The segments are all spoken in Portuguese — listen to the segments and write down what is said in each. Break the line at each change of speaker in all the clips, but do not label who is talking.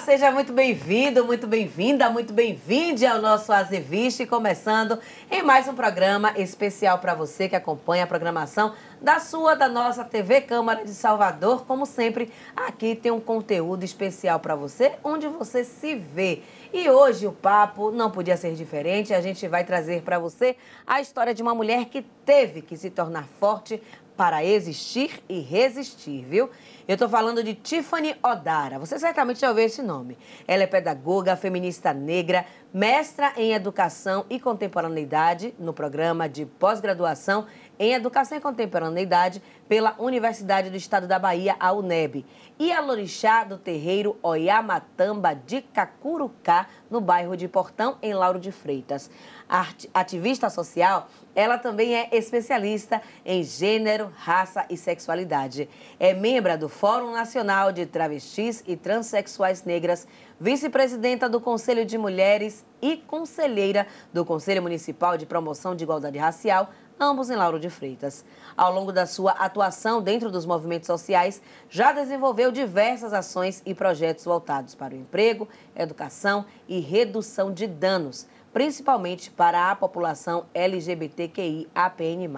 seja muito bem-vindo, muito bem-vinda, muito bem-vinde ao nosso Azeviste, começando em mais um programa especial para você que acompanha a programação da sua, da nossa TV Câmara de Salvador. Como sempre, aqui tem um conteúdo especial para você, onde você se vê. E hoje o papo não podia ser diferente. A gente vai trazer para você a história de uma mulher que teve que se tornar forte para existir e resistir, viu? Eu estou falando de Tiffany Odara. Você certamente já ouviu esse nome. Ela é pedagoga, feminista negra, mestra em educação e contemporaneidade no programa de pós-graduação em Educação e Contemporaneidade pela Universidade do Estado da Bahia, a UNEB, e a Lorixá do terreiro Oyamatamba de Cacurucá, no bairro de Portão, em Lauro de Freitas. Ativista social, ela também é especialista em gênero, raça e sexualidade. É membro do Fórum Nacional de Travestis e Transsexuais Negras, vice-presidenta do Conselho de Mulheres e conselheira do Conselho Municipal de Promoção de Igualdade Racial, ambos em Lauro de Freitas. Ao longo da sua atuação dentro dos movimentos sociais, já desenvolveu diversas ações e projetos voltados para o emprego, educação e redução de danos, principalmente para a população LGBTQI-APN+.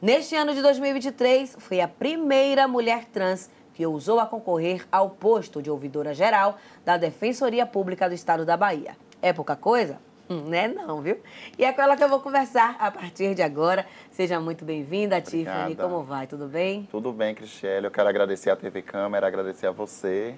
Neste ano de 2023, foi a primeira mulher trans que ousou a concorrer ao posto de ouvidora geral da Defensoria Pública do Estado da Bahia. É pouca coisa? Hum, né não, viu? E é com ela que eu vou conversar a partir de agora. Seja muito bem-vinda, Tiffany. Como vai? Tudo bem?
Tudo bem, Cristiane. Eu quero agradecer a TV Câmara, agradecer a você,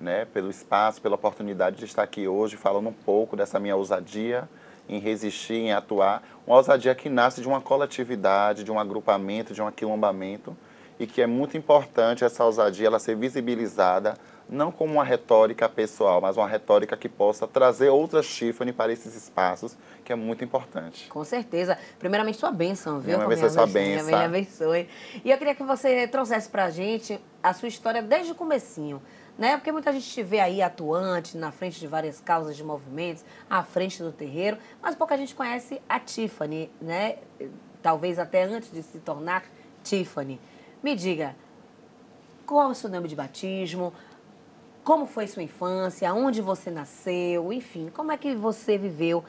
né, pelo espaço, pela oportunidade de estar aqui hoje falando um pouco dessa minha ousadia em resistir, em atuar. Uma ousadia que nasce de uma coletividade, de um agrupamento, de um aquilombamento e que é muito importante essa ousadia ela ser visibilizada não como uma retórica pessoal, mas uma retórica que possa trazer outras Tiffany para esses espaços, que é muito importante.
Com certeza. Primeiramente, sua bênção, viu?
Minha abençoe sua bênção.
Minha abençoe. E eu queria que você trouxesse para a gente a sua história desde o comecinho. Né? Porque muita gente te vê aí atuante, na frente de várias causas de movimentos, à frente do terreiro, mas pouca gente conhece a Tiffany, né? Talvez até antes de se tornar Tiffany. Me diga, qual é o seu nome de batismo? Como foi sua infância? Onde você nasceu? Enfim, como é que você viveu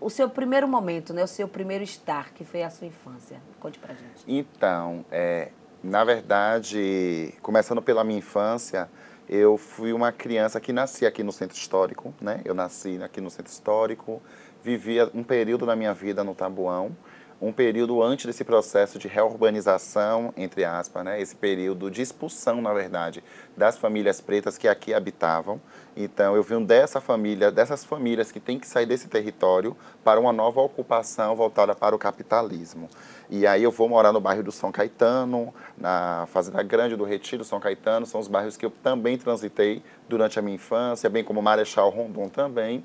o seu primeiro momento, né? O seu primeiro estar, que foi a sua infância? Conte pra gente.
Então, é, na verdade, começando pela minha infância, eu fui uma criança que nasci aqui no Centro Histórico, né? Eu nasci aqui no Centro Histórico, vivia um período da minha vida no Tabuão, um período antes desse processo de reurbanização, entre aspas, né? esse período de expulsão, na verdade, das famílias pretas que aqui habitavam. Então, eu vim dessa família, dessas famílias que têm que sair desse território para uma nova ocupação voltada para o capitalismo. E aí eu vou morar no bairro do São Caetano, na Fazenda Grande do Retiro, São Caetano, são os bairros que eu também transitei durante a minha infância, bem como Marechal Rondon também.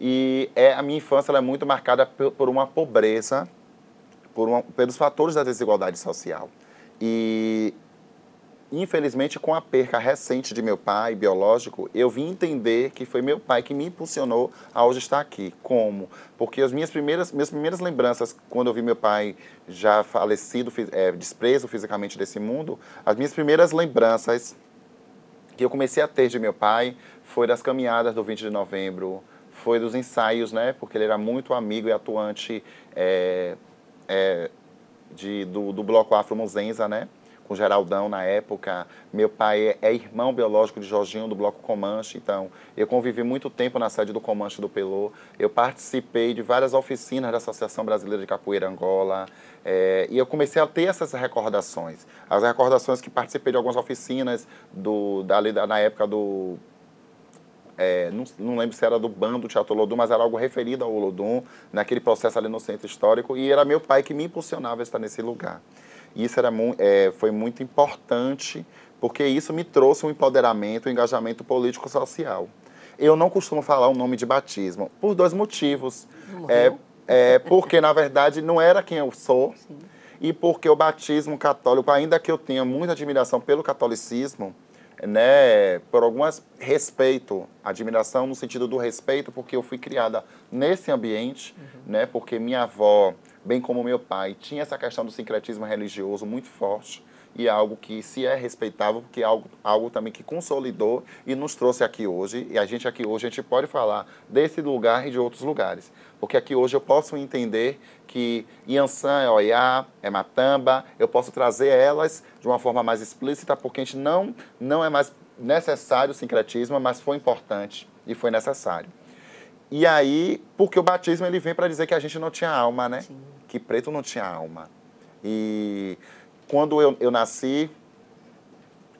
E é, a minha infância é muito marcada por uma pobreza por uma, pelos fatores da desigualdade social. E, infelizmente, com a perca recente de meu pai, biológico, eu vim entender que foi meu pai que me impulsionou a hoje estar aqui. Como? Porque as minhas primeiras, minhas primeiras lembranças, quando eu vi meu pai já falecido, é, desprezo fisicamente desse mundo, as minhas primeiras lembranças que eu comecei a ter de meu pai foi das caminhadas do 20 de novembro, foi dos ensaios, né? Porque ele era muito amigo e atuante é, é, de, do, do bloco Afro Muzenza, né? com Geraldão na época. Meu pai é, é, irmão biológico de Jorginho do Bloco Comanche, então eu convivi muito tempo na sede do Comanche do Pelô. Eu participei de várias oficinas da Associação Brasileira de Capoeira Angola é, e eu comecei a ter essas recordações. As recordações que participei de algumas oficinas do, da, na época do é, não, não, lembro se era do bando Teatro Olodum, mas era algo referido ao Olodum, naquele processo ali no centro histórico, e era meu pai que me impulsionava a estar nesse lugar. E isso era, é, foi muito importante, porque isso me trouxe um empoderamento, um engajamento político-social. Eu não costumo falar o nome de batismo, por dois motivos. É, é, porque, na verdade, não era quem eu sou, Sim. e porque o batismo católico, ainda que eu tenha muita admiração pelo catolicismo, né, por algumas respeito, admiração no sentido do respeito, porque eu fui criada nesse ambiente, uhum. né, porque minha avó, bem como meu pai, tinha essa questão do sincretismo religioso muito forte. E algo que se é respeitável, porque é algo, algo também que consolidou e nos trouxe aqui hoje. E a gente aqui hoje, a gente pode falar desse lugar e de outros lugares. Porque aqui hoje eu posso entender que Yansan é Oiá, é Matamba, eu posso trazer elas de uma forma mais explícita, porque a gente não, não é mais necessário o sincretismo, mas foi importante e foi necessário. E aí, porque o batismo ele vem para dizer que a gente não tinha alma, né? Sim. Que preto não tinha alma. E quando eu, eu nasci,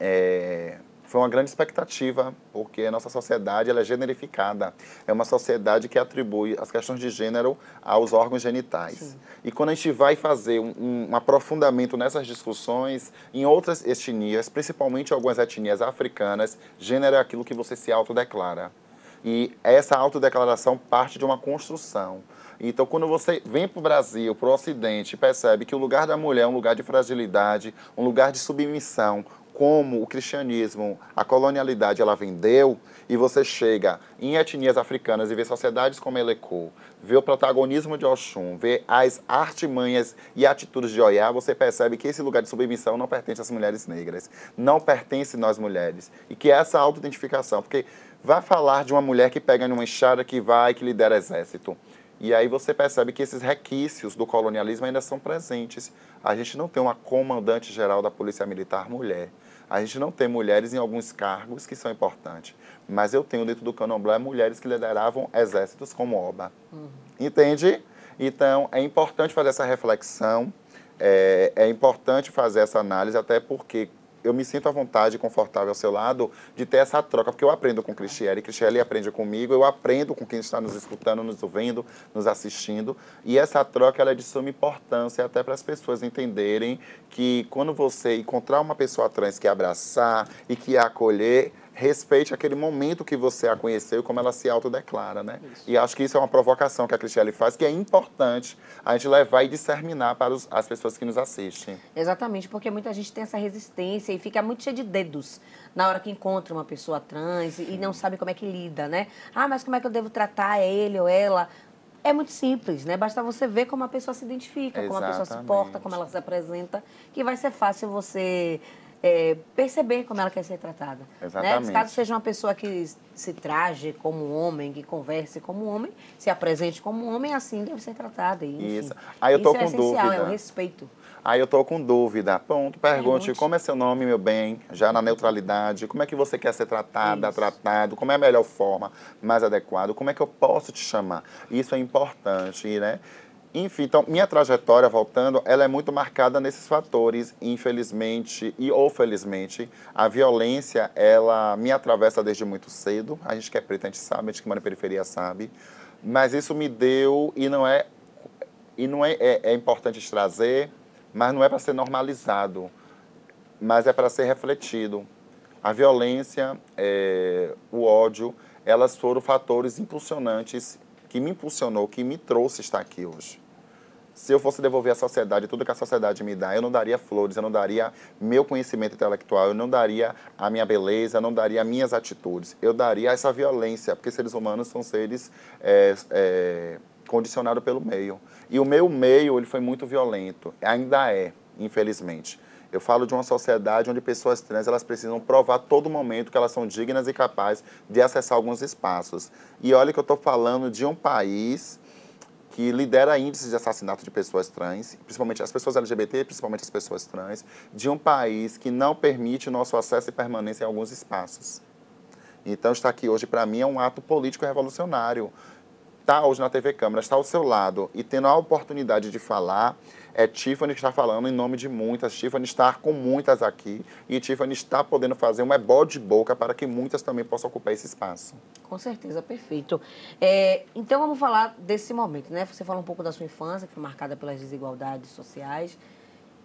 é, foi uma grande expectativa, porque a nossa sociedade ela é generificada. É uma sociedade que atribui as questões de gênero aos órgãos genitais. Sim. E quando a gente vai fazer um, um, aprofundamento nessas discussões, em outras etnias, principalmente algumas etnias africanas, gênero é aquilo que você se autodeclara. E essa autodeclaração parte de uma construção. Então, quando você vem para o Brasil, para o Ocidente, percebe que o lugar da mulher é um lugar de fragilidade, um lugar de submissão, como o cristianismo, a colonialidade, ela vendeu, e você chega em etnias africanas e vê sociedades como Elecô, vê o protagonismo de Oxum, vê as artimanhas e atitudes de Oiá, você percebe que esse lugar de submissão não pertence às mulheres negras, não pertence nós mulheres. E que essa autoidentificação, porque vai falar de uma mulher que pega numa enxada, que vai, que lidera exército. E aí você percebe que esses requisitos do colonialismo ainda são presentes. A gente não tem uma comandante geral da Polícia Militar mulher. A gente não tem mulheres em alguns cargos que são importantes, mas eu tenho dentro do candomblé mulheres que lideravam exércitos como Oba. Uhum. Entende? Então, é importante fazer essa reflexão, é, é importante fazer essa análise, até porque eu me sinto à vontade e confortável ao seu lado de ter essa troca, porque eu aprendo com Cristiane, Cristiane aprende comigo, eu aprendo com quem está nos escutando, nos ouvindo, nos assistindo, e essa troca ela é de suma importância até para as pessoas entenderem que quando você encontrar uma pessoa trans que abraçar e que acolher, respeite aquele momento que você a conheceu e como ela se autodeclara, né? Isso. E acho que isso é uma provocação que a Cristiane faz, que é importante a gente levar e disseminar para os, as pessoas que nos assistem.
Exatamente, porque muita gente tem essa resistência e fica muito cheio de dedos na hora que encontra uma pessoa trans e não sabe como é que lida, né? Ah, mas como é que eu devo tratar ele ou ela? É muito simples, né? Basta você ver como a pessoa se identifica, Exatamente. como a pessoa se porta, como ela se apresenta, que vai ser fácil você é, perceber como ela quer ser tratada. Exatamente. Né? Caso seja uma pessoa que se traje como homem, que converse como homem, se apresente como homem, assim deve ser tratada. E,
isso. Aí eu tô
isso
é
com essencial,
dúvida.
é o respeito.
Aí eu tô com dúvida. Ponto, pergunte, pergunte, como é seu nome, meu bem? Já na neutralidade, como é que você quer ser tratada, isso. tratado? Como é a melhor forma, mais adequada? Como é que eu posso te chamar? Isso é importante, né? Enfim, então, minha trajetória, voltando, ela é muito marcada nesses fatores, infelizmente e ou felizmente. A violência, ela me atravessa desde muito cedo. A gente que é preto, a gente sabe, a gente que mora na periferia sabe. Mas isso me deu, e não é, e não é, é, é importante trazer, mas não é para ser normalizado, mas é para ser refletido. A violência, é, o ódio, elas foram fatores impulsionantes que me impulsionou, que me trouxe estar aqui hoje. Se eu fosse devolver à sociedade tudo que a sociedade me dá, eu não daria flores, eu não daria meu conhecimento intelectual, eu não daria a minha beleza, eu não daria minhas atitudes. Eu daria essa violência, porque seres humanos são seres é, é, condicionados pelo meio. E o meu meio ele foi muito violento, ainda é, infelizmente. Eu falo de uma sociedade onde pessoas trans elas precisam provar todo momento que elas são dignas e capazes de acessar alguns espaços. E olha que eu estou falando de um país que lidera índices de assassinato de pessoas trans, principalmente as pessoas LGBT, principalmente as pessoas trans, de um país que não permite o nosso acesso e permanência em alguns espaços. Então, estar aqui hoje, para mim, é um ato político revolucionário. Estar tá hoje na TV Câmara, estar ao seu lado e tendo a oportunidade de falar, é Tiffany que está falando em nome de muitas, Tiffany está com muitas aqui e Tiffany está podendo fazer um ebó de boca para que muitas também possam ocupar esse espaço.
Com certeza, perfeito. É, então vamos falar desse momento, né? Você falou um pouco da sua infância, que foi marcada pelas desigualdades sociais.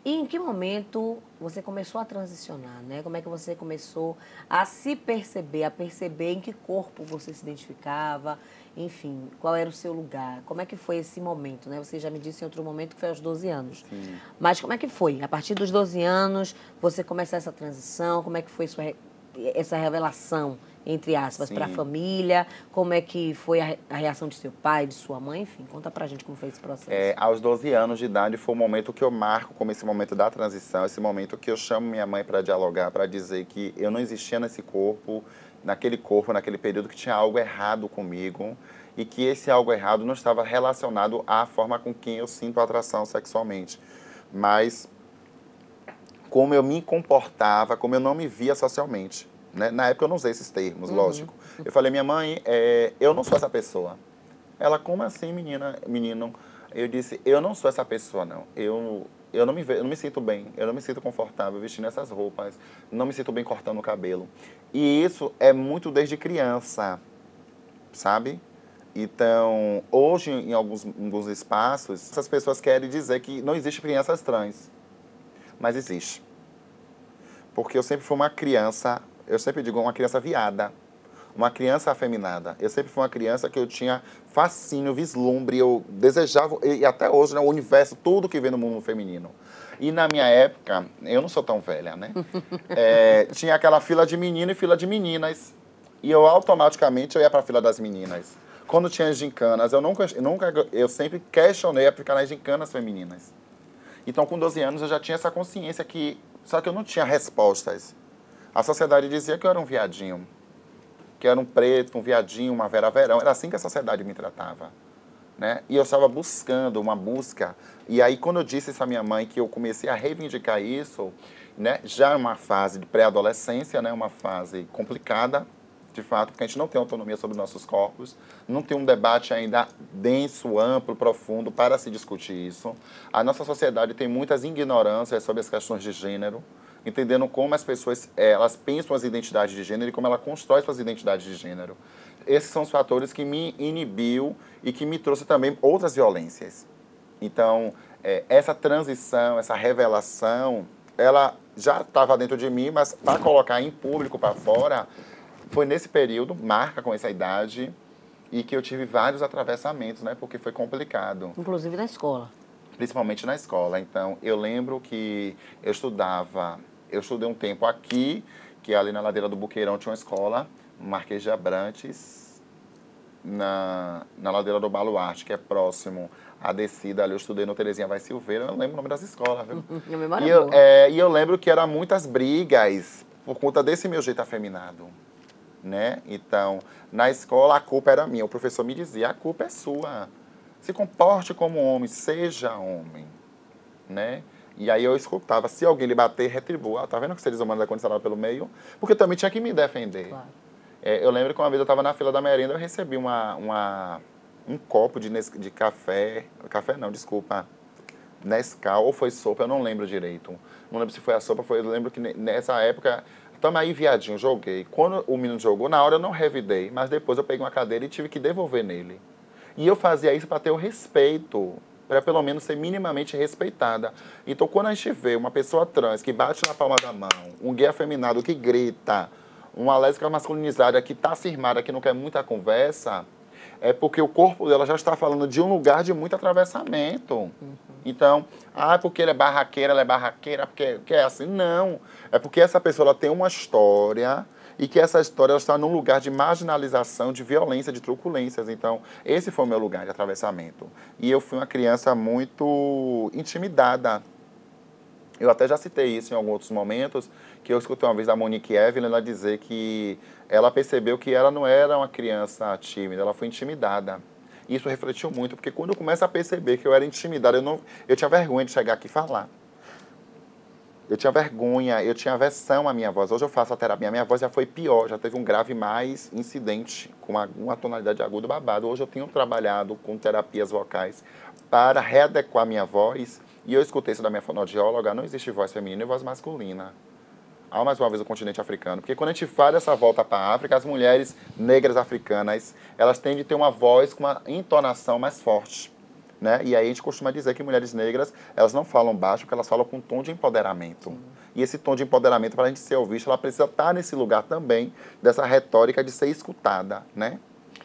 E em que momento você começou a transicionar, né? Como é que você começou a se perceber, a perceber em que corpo você se identificava, enfim, qual era o seu lugar? Como é que foi esse momento, né? Você já me disse em outro momento que foi aos 12 anos. Sim. Mas como é que foi? A partir dos 12 anos, você começar essa transição, como é que foi sua, essa revelação entre aspas, para a família? Como é que foi a, a, reação de seu pai, de sua mãe? Enfim, conta pra gente como foi esse processo.
É, aos 12 anos de idade foi o momento que eu marco como esse momento da transição, esse momento que eu chamo minha mãe para dialogar, para dizer que eu não existia nesse corpo, naquele corpo, naquele período que tinha algo errado comigo e que esse algo errado não estava relacionado à forma com quem eu sinto atração sexualmente, mas como eu me comportava, como eu não me via socialmente. Né? Na época eu não usei esses termos, uhum. lógico. Eu falei, minha mãe, é, eu não sou essa pessoa. Ela, como assim, menina, menino? Eu disse, eu não sou essa pessoa, não. Eu, eu não me eu não me sinto bem, eu não me sinto confortável vestindo essas roupas, não me sinto bem cortando o cabelo. E isso é muito desde criança, sabe? Então, hoje, em alguns, em alguns espaços, essas pessoas querem dizer que não existe crianças trans. Mas existe. Porque eu sempre fui uma criança eu sempre digo, uma criança viada, uma criança afeminada. Eu sempre fui uma criança que eu tinha fascínio, vislumbre, eu desejava, e até hoje, né, o universo, tudo que vem no mundo feminino. E na minha época, eu não sou tão velha, né? É, tinha aquela fila de menino e fila de meninas. E eu automaticamente eu ia para a fila das meninas. Quando tinha gincanas, eu nunca, eu nunca, eu sempre questionei a ficar nas gincanas femininas. Então, com 12 anos, eu já tinha essa consciência que, só que eu não tinha respostas. A sociedade dizia que eu era um viadinho, que era um preto, um viadinho, uma vera verão. Era assim que a sociedade me tratava. Né? E eu estava buscando uma busca. E aí, quando eu disse isso à minha mãe, que eu comecei a reivindicar isso, né? já uma fase de pré-adolescência, né? uma fase complicada, de fato, porque a gente não tem autonomia sobre nossos corpos, não tem um debate ainda denso, amplo, profundo para se discutir isso. A nossa sociedade tem muitas ignorâncias sobre as questões de gênero entendendo como as pessoas eh, elas pensam as identidades de gênero e como ela constrói suas identidades de gênero. Esses são os fatores que me inibiu e que me trouxe também outras violências. Então, é, essa transição, essa revelação, ela já estava dentro de mim, mas para colocar em público, para fora, foi nesse período, marca com essa idade, e que eu tive vários atravessamentos, né? Porque foi complicado.
Inclusive na escola.
Principalmente na escola. Então, eu lembro que eu estudava eu estudei um tempo aqui, que é ali na ladeira do Buqueirão tinha uma escola, Marquês de Abrantes, na, na ladeira do Baluarte, que é próximo à descida ali. Eu estudei no Terezinha Vai Silveira, eu não lembro o nome das escolas, viu? e, eu, é, e eu lembro que eram muitas brigas por conta desse meu jeito afeminado. Né? Então, na escola a culpa era minha. O professor me dizia: a culpa é sua. Se comporte como homem, seja homem, né? E aí eu escutava, se alguém lhe bater, retribua. Ah, tá vendo que seres humanos é condicionado pelo meio? Porque eu também tinha que me defender. Claro. É, eu lembro que uma vez eu estava na fila da merenda, eu recebi uma, uma, um copo de, de café, café não, desculpa, Nescau, ou foi sopa, eu não lembro direito. Não lembro se foi a sopa, foi, eu lembro que nessa época, tamo aí viadinho, joguei. Quando o menino jogou, na hora eu não revidei, mas depois eu peguei uma cadeira e tive que devolver nele. E eu fazia isso para ter o respeito para pelo menos ser minimamente respeitada. Então, quando a gente vê uma pessoa trans que bate na palma da mão, um gay afeminado que grita, uma lésbica masculinizada que está firmada, que não quer muita conversa, é porque o corpo dela já está falando de um lugar de muito atravessamento. Uhum. Então, ah, porque ele é barraqueira, ela é barraqueira, porque, porque é assim. Não. É porque essa pessoa ela tem uma história e que essa história está num lugar de marginalização, de violência, de truculências. Então, esse foi o meu lugar de atravessamento. E eu fui uma criança muito intimidada. Eu até já citei isso em alguns outros momentos, que eu escutei uma vez a Monique Evelyn ela dizer que ela percebeu que ela não era uma criança tímida, ela foi intimidada. Isso refletiu muito, porque quando eu começo a perceber que eu era intimidada, eu, não, eu tinha vergonha de chegar aqui e falar. Eu tinha vergonha, eu tinha aversão à minha voz. Hoje eu faço a terapia, minha voz já foi pior, já teve um grave mais incidente, com uma, uma tonalidade aguda babado. Hoje eu tenho trabalhado com terapias vocais para readequar minha voz. E eu escutei isso da minha fonoaudióloga, não existe voz feminina e voz masculina. Há mais uma vez o continente africano. Porque quando a gente faz essa volta para a África, as mulheres negras africanas, elas tendem a ter uma voz com uma entonação mais forte. Né? E aí a gente costuma dizer que mulheres negras, elas não falam baixo, porque elas falam com um tom de empoderamento. Sim. E esse tom de empoderamento, para a gente ser ouvista, ela precisa estar nesse lugar também, dessa retórica de ser escutada, né?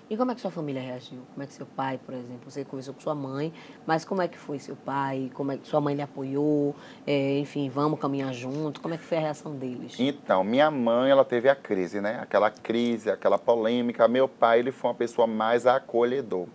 E como é que sua família reagiu? Como é que seu pai, por exemplo, você conversou com sua mãe, mas como é que foi seu pai? Como é que sua mãe lhe apoiou? É, enfim, vamos caminhar junto? Como é que foi a reação deles?
Então, minha mãe, ela teve a crise, né? Aquela crise, aquela polêmica. Meu pai, ele foi uma pessoa mais acolhedor.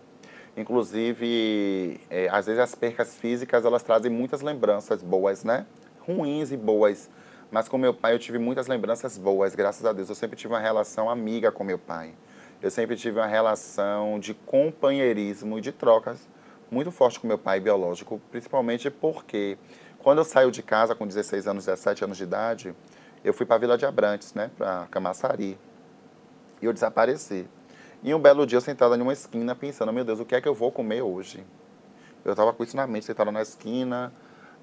Inclusive, é, às vezes as percas físicas, elas trazem muitas lembranças boas, né? Ruins e boas. Mas com meu pai eu tive muitas lembranças boas, graças a Deus. Eu sempre tive uma relação amiga com meu pai eu sempre tive uma relação de companheirismo e de trocas muito forte com meu pai biológico, principalmente porque quando eu saio de casa com 16 anos, 17 anos de idade, eu fui para a Vila de Abrantes, né, para Camaçari, e eu desapareci. E um belo dia eu sentada em uma esquina pensando, meu Deus, o que é que eu vou comer hoje? Eu estava com isso na mente, sentada na esquina,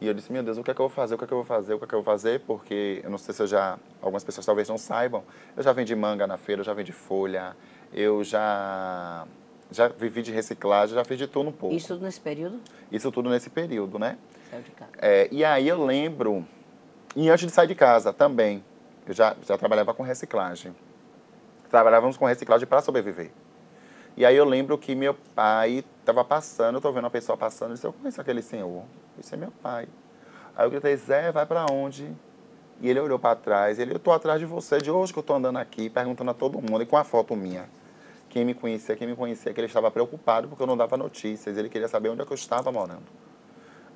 e eu disse, meu Deus, o que é que eu vou fazer? O que é que eu vou fazer? O que é que eu vou fazer? Porque eu não sei se eu já, algumas pessoas talvez não saibam, eu já vendi manga na feira, eu já vendi folha, eu já já vivi de reciclagem, já fiz de tudo um pouco.
Isso tudo nesse período?
Isso tudo nesse período, né?
Saiu de casa.
É, e aí eu lembro, e antes de sair de casa também, eu já, já trabalhava com reciclagem. Trabalhávamos com reciclagem para sobreviver. E aí eu lembro que meu pai estava passando, eu estou vendo uma pessoa passando, eu disse, eu conheço aquele senhor. Isso é meu pai. Aí eu gritei, Zé, vai para onde? E ele olhou para trás, ele, eu estou atrás de você, de hoje que eu estou andando aqui, perguntando a todo mundo, e com a foto minha. Quem me conhecia, quem me conhecia, que ele estava preocupado porque eu não dava notícias, ele queria saber onde é que eu estava morando.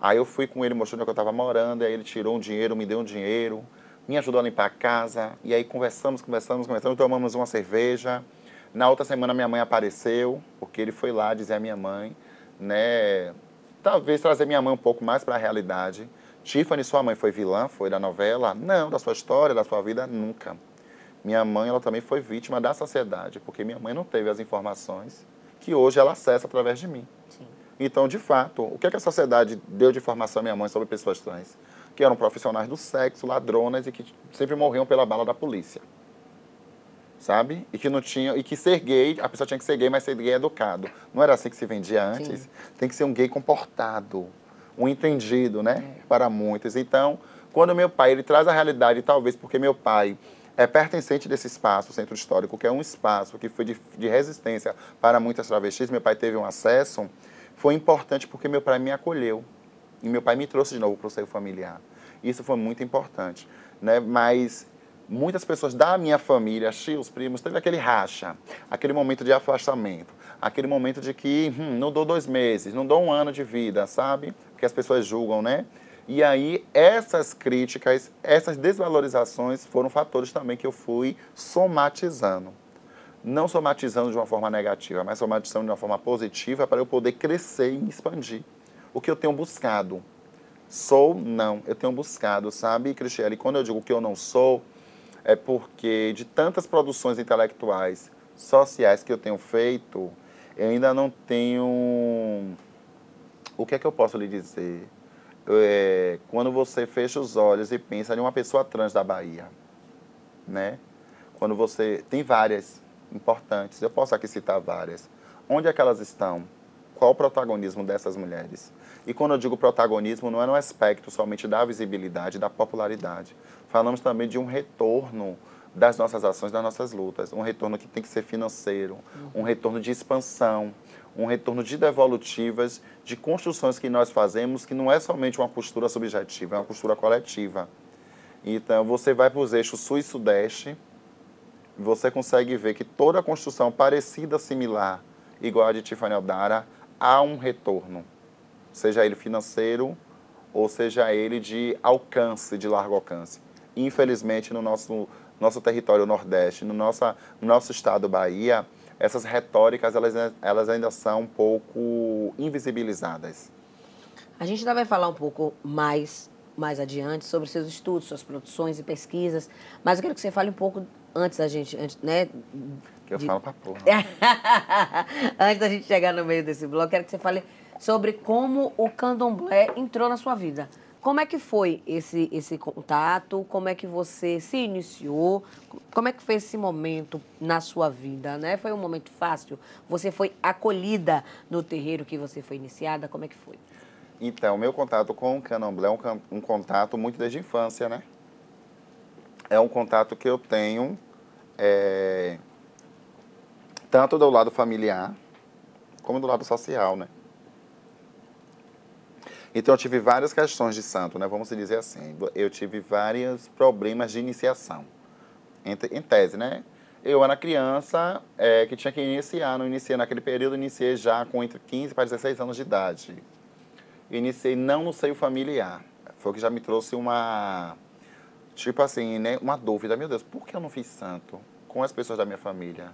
Aí eu fui com ele, mostrando onde é eu estava morando, aí ele tirou um dinheiro, me deu um dinheiro, me ajudou a limpar a casa, e aí conversamos, conversamos, conversamos, tomamos uma cerveja. Na outra semana minha mãe apareceu, porque ele foi lá dizer à minha mãe, né, talvez trazer minha mãe um pouco mais para a realidade. Tiffany, sua mãe foi vilã, foi da novela? Não, da sua história, da sua vida, nunca. Minha mãe, ela também foi vítima da sociedade, porque minha mãe não teve as informações que hoje ela acessa através de mim. Sim. Então, de fato, o que, é que a sociedade deu de informação à minha mãe sobre pessoas trans? Que eram profissionais do sexo, ladronas e que sempre morriam pela bala da polícia. Sabe? E que não tinha, e que ser gay, a pessoa tinha que ser gay, mas ser gay educado. Não era assim que se vendia antes. Sim. Tem que ser um gay comportado um entendido, né, é. para muitos. Então, quando meu pai ele traz a realidade, talvez porque meu pai é pertencente desse espaço, centro histórico, que é um espaço que foi de, de resistência para muitas travestis, meu pai teve um acesso, foi importante porque meu pai me acolheu e meu pai me trouxe de novo para o seio familiar. Isso foi muito importante, né? Mas muitas pessoas da minha família, tios, primos, teve aquele racha, aquele momento de afastamento, aquele momento de que hum, não dou dois meses, não dou um ano de vida, sabe? que as pessoas julgam, né? E aí, essas críticas, essas desvalorizações foram fatores também que eu fui somatizando. Não somatizando de uma forma negativa, mas somatizando de uma forma positiva para eu poder crescer e expandir. O que eu tenho buscado. Sou, não. Eu tenho buscado, sabe, Cristiane? Quando eu digo que eu não sou, é porque de tantas produções intelectuais, sociais que eu tenho feito, eu ainda não tenho o que é que eu posso lhe dizer? É, quando você fecha os olhos e pensa em uma pessoa trans da Bahia, né? Quando você tem várias importantes, eu posso aqui citar várias. Onde é que elas estão? Qual o protagonismo dessas mulheres? E quando eu digo protagonismo, não é no aspecto somente da visibilidade, da popularidade. Falamos também de um retorno das nossas ações, das nossas lutas. Um retorno que tem que ser financeiro, um retorno de expansão, um retorno de devolutivas de construções que nós fazemos, que não é somente uma costura subjetiva, é uma costura coletiva. Então, você vai para os eixos sul e sudeste, você consegue ver que toda construção parecida, similar, igual a de Tiffany Aldara, há um retorno, seja ele financeiro ou seja ele de alcance, de largo alcance. Infelizmente, no nosso, nosso território nordeste, no, nossa, no nosso estado Bahia, essas retóricas elas, elas ainda são um pouco invisibilizadas.
A gente ainda vai falar um pouco mais mais adiante sobre seus estudos, suas produções e pesquisas, mas eu quero que você fale um pouco antes da gente, antes, né?
Que eu de... falo pra porra.
antes da gente chegar no meio desse bloco, quero que você fale sobre como o candomblé entrou na sua vida. Como é que foi esse, esse contato? Como é que você se iniciou? Como é que foi esse momento na sua vida? Né? Foi um momento fácil? Você foi acolhida no terreiro que você foi iniciada? Como é que foi?
Então, meu contato com o candomblé é um, um contato muito desde a infância, né? É um contato que eu tenho é, Tanto do lado familiar, como do lado social, né? Então eu tive várias questões de santo, né? Vamos dizer assim. Eu tive vários problemas de iniciação. Em, em tese, né? Eu era criança é, que tinha que iniciar, não iniciei naquele período, iniciei já com entre 15 para 16 anos de idade. Iniciei não no seio familiar. Foi o que já me trouxe uma, tipo assim, né, uma dúvida. Meu Deus, por que eu não fiz santo com as pessoas da minha família?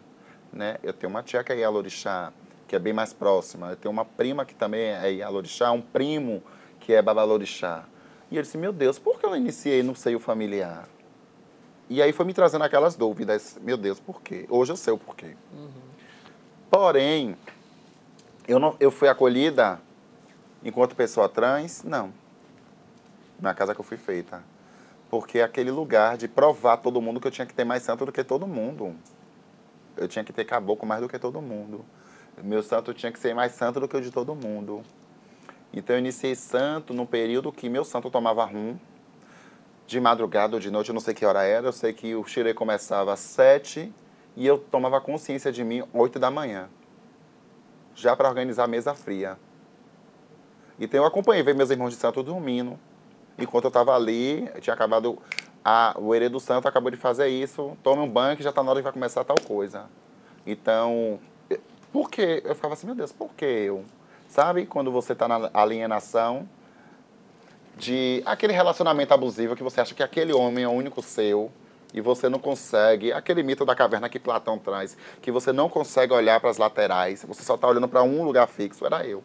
Né? Eu tenho uma tia que é Yalorixá, que é bem mais próxima. Eu tenho uma prima que também é Yalorixá, um primo que é Babalorixá. E ele disse, meu Deus, por que eu iniciei no seio familiar? E aí foi me trazendo aquelas dúvidas. Meu Deus, por quê? Hoje eu sei o porquê. Uhum. Porém, eu, não, eu fui acolhida enquanto pessoa trans? Não. Na casa que eu fui feita. Porque é aquele lugar de provar todo mundo que eu tinha que ter mais santo do que todo mundo. Eu tinha que ter caboclo mais do que todo mundo. Meu santo tinha que ser mais santo do que o de todo mundo. Então eu iniciei santo no período que meu santo tomava rum, de madrugada ou de noite, eu não sei que hora era, eu sei que o xirê começava às sete e eu tomava consciência de mim oito da manhã, já para organizar a mesa fria. Então eu acompanhei, ver meus irmãos de santo dormindo, enquanto eu estava ali, eu tinha acabado, a, o herê do santo acabou de fazer isso, tome um banho que já está na hora que vai começar tal coisa. Então, por que? Eu ficava assim, meu Deus, por que eu? Sabe quando você está na alienação de aquele relacionamento abusivo que você acha que aquele homem é o único seu e você não consegue, aquele mito da caverna que Platão traz, que você não consegue olhar para as laterais, você só está olhando para um lugar fixo, era eu.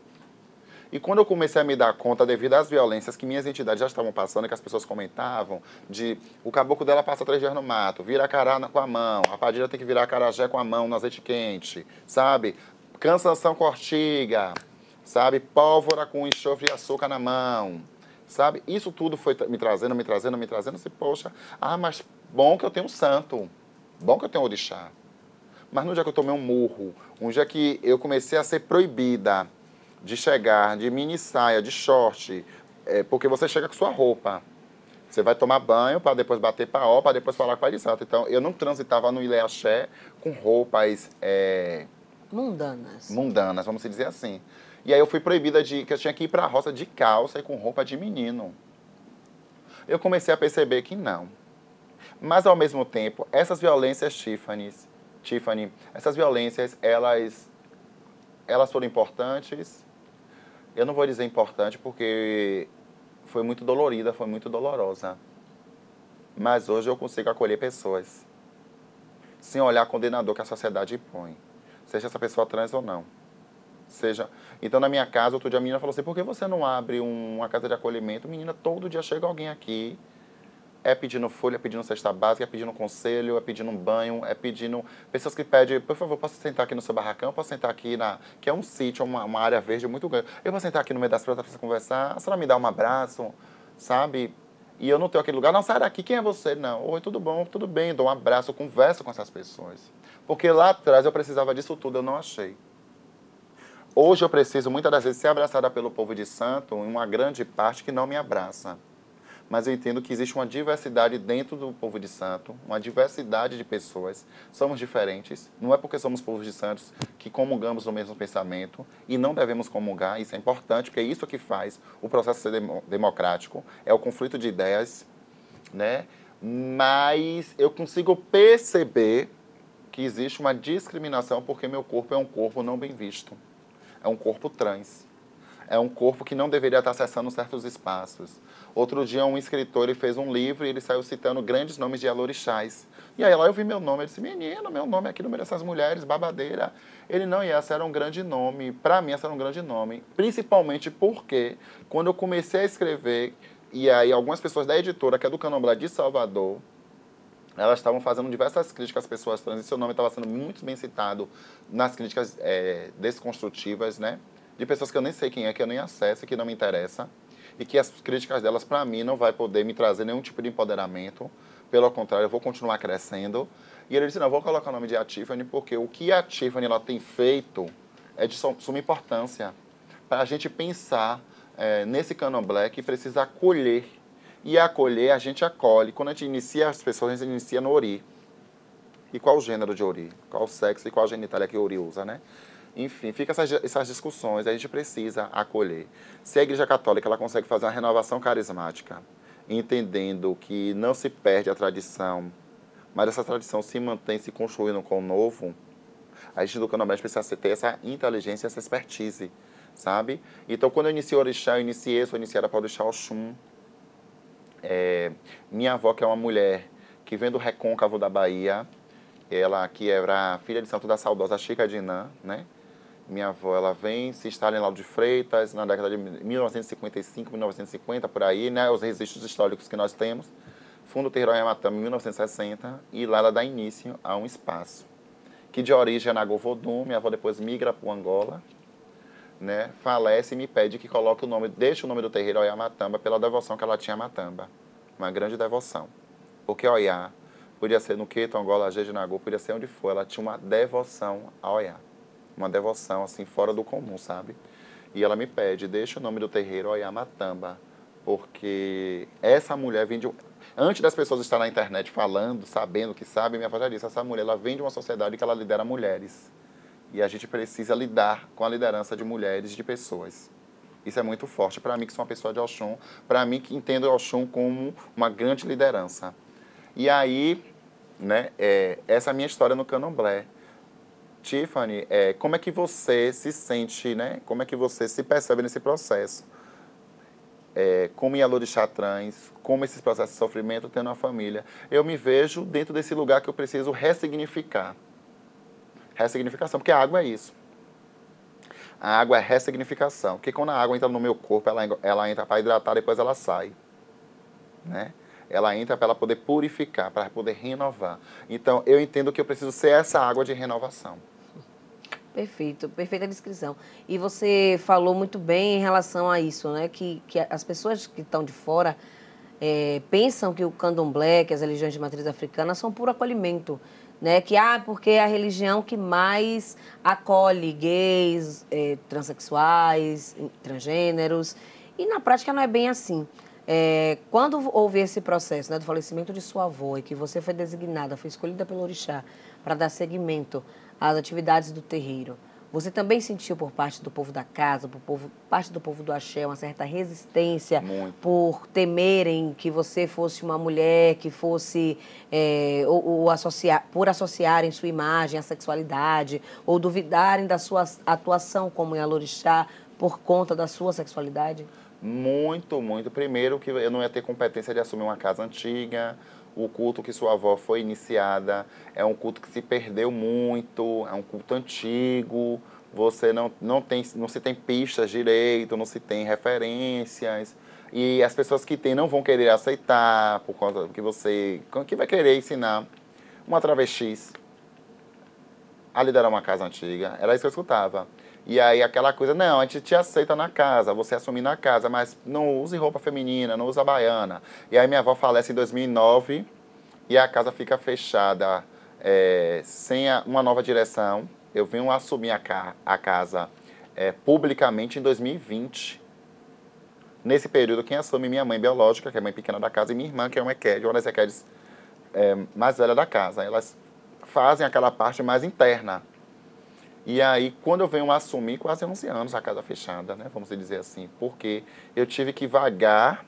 E quando eu comecei a me dar conta, devido às violências que minhas entidades já estavam passando, que as pessoas comentavam, de o caboclo dela passa três dias no mato, vira cará com a mão, a padilha tem que virar a carajé com a mão no azeite quente, sabe? Cansação com ortiga, sabe? Pólvora com enxofre e açúcar na mão, sabe? Isso tudo foi me trazendo, me trazendo, me trazendo. Assim, poxa, ah, mas bom que eu tenho um santo, bom que eu tenho orixá. Mas no dia que eu tomei um murro, um dia que eu comecei a ser proibida de chegar de mini saia, de short, é, porque você chega com sua roupa. Você vai tomar banho para depois bater paó, para depois falar com a Santo. Então, eu não transitava no Ilé Axé com roupas... É,
mundanas.
Mundanas, vamos dizer assim. E aí eu fui proibida de que eu tinha que ir para a roça de calça e com roupa de menino. Eu comecei a perceber que não. Mas ao mesmo tempo, essas violências Tiffany, Tiffany, essas violências, elas elas foram importantes. Eu não vou dizer importante porque foi muito dolorida, foi muito dolorosa. Mas hoje eu consigo acolher pessoas sem olhar condenador que a sociedade impõe, seja essa pessoa trans ou não. Seja, então na minha casa, outro dia a menina falou assim: "Por que você não abre uma casa de acolhimento? Menina, todo dia chega alguém aqui é pedindo folha, é pedindo cesta básica, é pedindo conselho, é pedindo um banho, é pedindo. Pessoas que pedem, por favor, posso sentar aqui no seu barracão, posso sentar aqui na. que é um sítio, uma, uma área verde muito grande. Eu posso sentar aqui no meio das plantas para conversar, a senhora me dá um abraço, sabe? E eu não tenho aquele lugar, não, sai daqui, quem é você? Não, oi, tudo bom, tudo bem, dou um abraço, eu converso com essas pessoas. Porque lá atrás eu precisava disso tudo, eu não achei. Hoje eu preciso muitas das vezes ser abraçada pelo povo de santo, em uma grande parte que não me abraça. Mas eu entendo que existe uma diversidade dentro do povo de santo, uma diversidade de pessoas. Somos diferentes. Não é porque somos povos de santos que comungamos no mesmo pensamento e não devemos comungar. Isso é importante, porque é isso que faz o processo ser democrático. É o conflito de ideias, né? Mas eu consigo perceber que existe uma discriminação porque meu corpo é um corpo não bem visto é um corpo trans. É um corpo que não deveria estar acessando certos espaços. Outro dia, um escritor ele fez um livro e ele saiu citando grandes nomes de alorixás. E aí lá eu vi meu nome, eu disse, menino, meu nome é aqui no meio dessas mulheres, babadeira. Ele, não, e essa era um grande nome. Para mim, essa era um grande nome. Principalmente porque, quando eu comecei a escrever, e aí algumas pessoas da editora, que é do Candomblé de Salvador, elas estavam fazendo diversas críticas às pessoas trans e seu nome estava sendo muito bem citado nas críticas é, desconstrutivas, né? De pessoas que eu nem sei quem é, que eu nem acesso, que não me interessa e que as críticas delas para mim não vai poder me trazer nenhum tipo de empoderamento. Pelo contrário, eu vou continuar crescendo. E ele disse: "Não, vou colocar o nome de Tiffany porque o que a Tiffany ela tem feito é de suma importância para a gente pensar é, nesse candomblé que precisa acolher e acolher, a gente acolhe. Quando a gente inicia as pessoas, a gente inicia no Ori. E qual o gênero de Ori? Qual o sexo e qual a genitália que Ori usa, né? Enfim, fica essas, essas discussões, a gente precisa acolher. Se a Igreja Católica ela consegue fazer uma renovação carismática, entendendo que não se perde a tradição, mas essa tradição se mantém se construindo com o novo, a gente do Candomblé precisa ter essa inteligência, essa expertise, sabe? Então, quando eu iniciei o Orixá, eu iniciei, sou iniciada para o Orixá Oxum. É, minha avó, que é uma mulher que vem do recôncavo da Bahia, ela que era filha de santo da saudosa Chica Dinã, né? Minha avó, ela vem, se instala em Lauro de Freitas, na década de 1955, 1950, por aí, né? Os registros históricos que nós temos. Fundo Terreiro Yamatama, em 1960, e lá ela dá início a um espaço que de origem é Nagô Vodum, minha avó depois migra para Angola, né? falece e me pede que coloque o nome, deixe o nome do terreiro Oiá Matamba pela devoção que ela tinha a Matamba. Uma grande devoção. Porque Oiá podia ser no Queto, Angola, Jeje, Nagô, podia ser onde for, ela tinha uma devoção a Oiá. Uma devoção, assim, fora do comum, sabe? E ela me pede, deixe o nome do terreiro Oiá Matamba, porque essa mulher vem de Antes das pessoas estarem na internet falando, sabendo que sabem, minha avó já disse, essa mulher ela vem de uma sociedade que ela lidera mulheres. E a gente precisa lidar com a liderança de mulheres de pessoas. Isso é muito forte para mim, que sou uma pessoa de Oxum, para mim que entendo Oxum como uma grande liderança. E aí, né, é, essa é a minha história no Candomblé. Tiffany, é, como é que você se sente, né? Como é que você se percebe nesse processo? é, como Yalorixá trans, como esses processos de sofrimento tendo uma família. Eu me vejo dentro desse lugar que eu preciso ressignificar. Ressignificação, porque a água é isso. A água é ressignificação. Porque quando a água entra no meu corpo, ela, ela entra para hidratar, depois ela sai. Né? Ela entra para poder purificar, para poder renovar. Então, eu entendo que eu preciso ser essa água de renovação.
Perfeito, perfeita descrição. E você falou muito bem em relação a isso, né? Que, que as pessoas que estão de fora é, pensam que o candomblé, que as religiões de matriz africana são puro acolhimento. Né? Que, ah, porque é a religião que mais acolhe gays, é, transexuais, transgêneros. E na prática não é bem assim. É, quando houve esse processo né, do falecimento de sua avó e que você foi designada, foi escolhida pelo orixá para dar seguimento às atividades do terreiro, você também sentiu por parte do povo da casa, por povo, parte do povo do axé, uma certa resistência
Muito.
por temerem que você fosse uma mulher, que fosse, é, ou, ou associar, por associarem sua imagem à sexualidade, ou duvidarem da sua atuação como Yalorixá por conta da sua sexualidade?
Muito, muito. Primeiro que eu não ia ter competência de assumir uma casa antiga, o culto que sua avó foi iniciada é um culto que se perdeu muito, é um culto antigo, você não, não, tem, não se tem pistas direito, não se tem referências. E as pessoas que têm não vão querer aceitar por conta que você. que vai querer ensinar uma travesti a liderar uma casa antiga. Era isso que eu escutava. E aí aquela coisa, não, a gente te aceita na casa, você assumir na casa, mas não use roupa feminina, não usa baiana. E aí minha avó falece em 2009 e a casa fica fechada é, sem a, uma nova direção. Eu venho assumir a, ca, a casa é, publicamente em 2020. Nesse período, quem assume minha mãe biológica, que é a mãe pequena da casa, e minha irmã, que é uma Equed, uma das Equedes é, mais velha da casa. Elas fazem aquela parte mais interna e aí, quando eu venho assumir, quase 11 anos a casa fechada, né? Vamos dizer assim, porque eu tive que vagar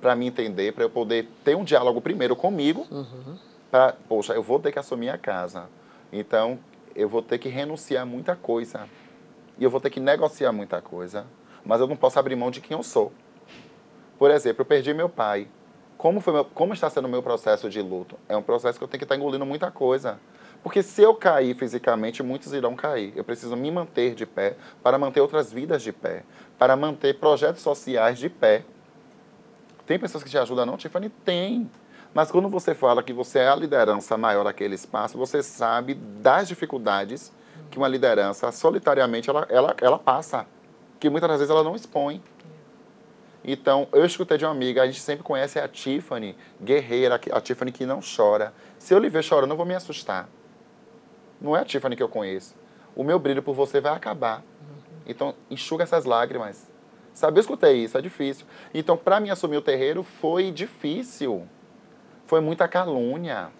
para me entender, para eu poder ter um diálogo primeiro comigo, uhum. para, poxa, eu vou ter que assumir a casa. Então, eu vou ter que renunciar a muita coisa. E eu vou ter que negociar muita coisa. Mas eu não posso abrir mão de quem eu sou. Por exemplo, eu perdi meu pai. Como, foi meu, como está sendo o meu processo de luto? É um processo que eu tenho que estar engolindo muita coisa. Porque se eu cair fisicamente, muitos irão cair. Eu preciso me manter de pé para manter outras vidas de pé, para manter projetos sociais de pé. Tem pessoas que te ajudam, não, Tiffany? Tem. Mas quando você fala que você é a liderança maior daquele espaço, você sabe das dificuldades que uma liderança solitariamente ela, ela, ela passa, que muitas das vezes ela não expõe. Então, eu escutei de uma amiga, a gente sempre conhece a Tiffany, guerreira, a Tiffany que não chora. Se eu lhe ver chorando, eu vou me assustar. Não é a Tiffany que eu conheço. O meu brilho por você vai acabar. Então, enxuga essas lágrimas. Sabe, eu escutei isso, é difícil. Então, para mim assumir o terreiro foi difícil. Foi muita calúnia.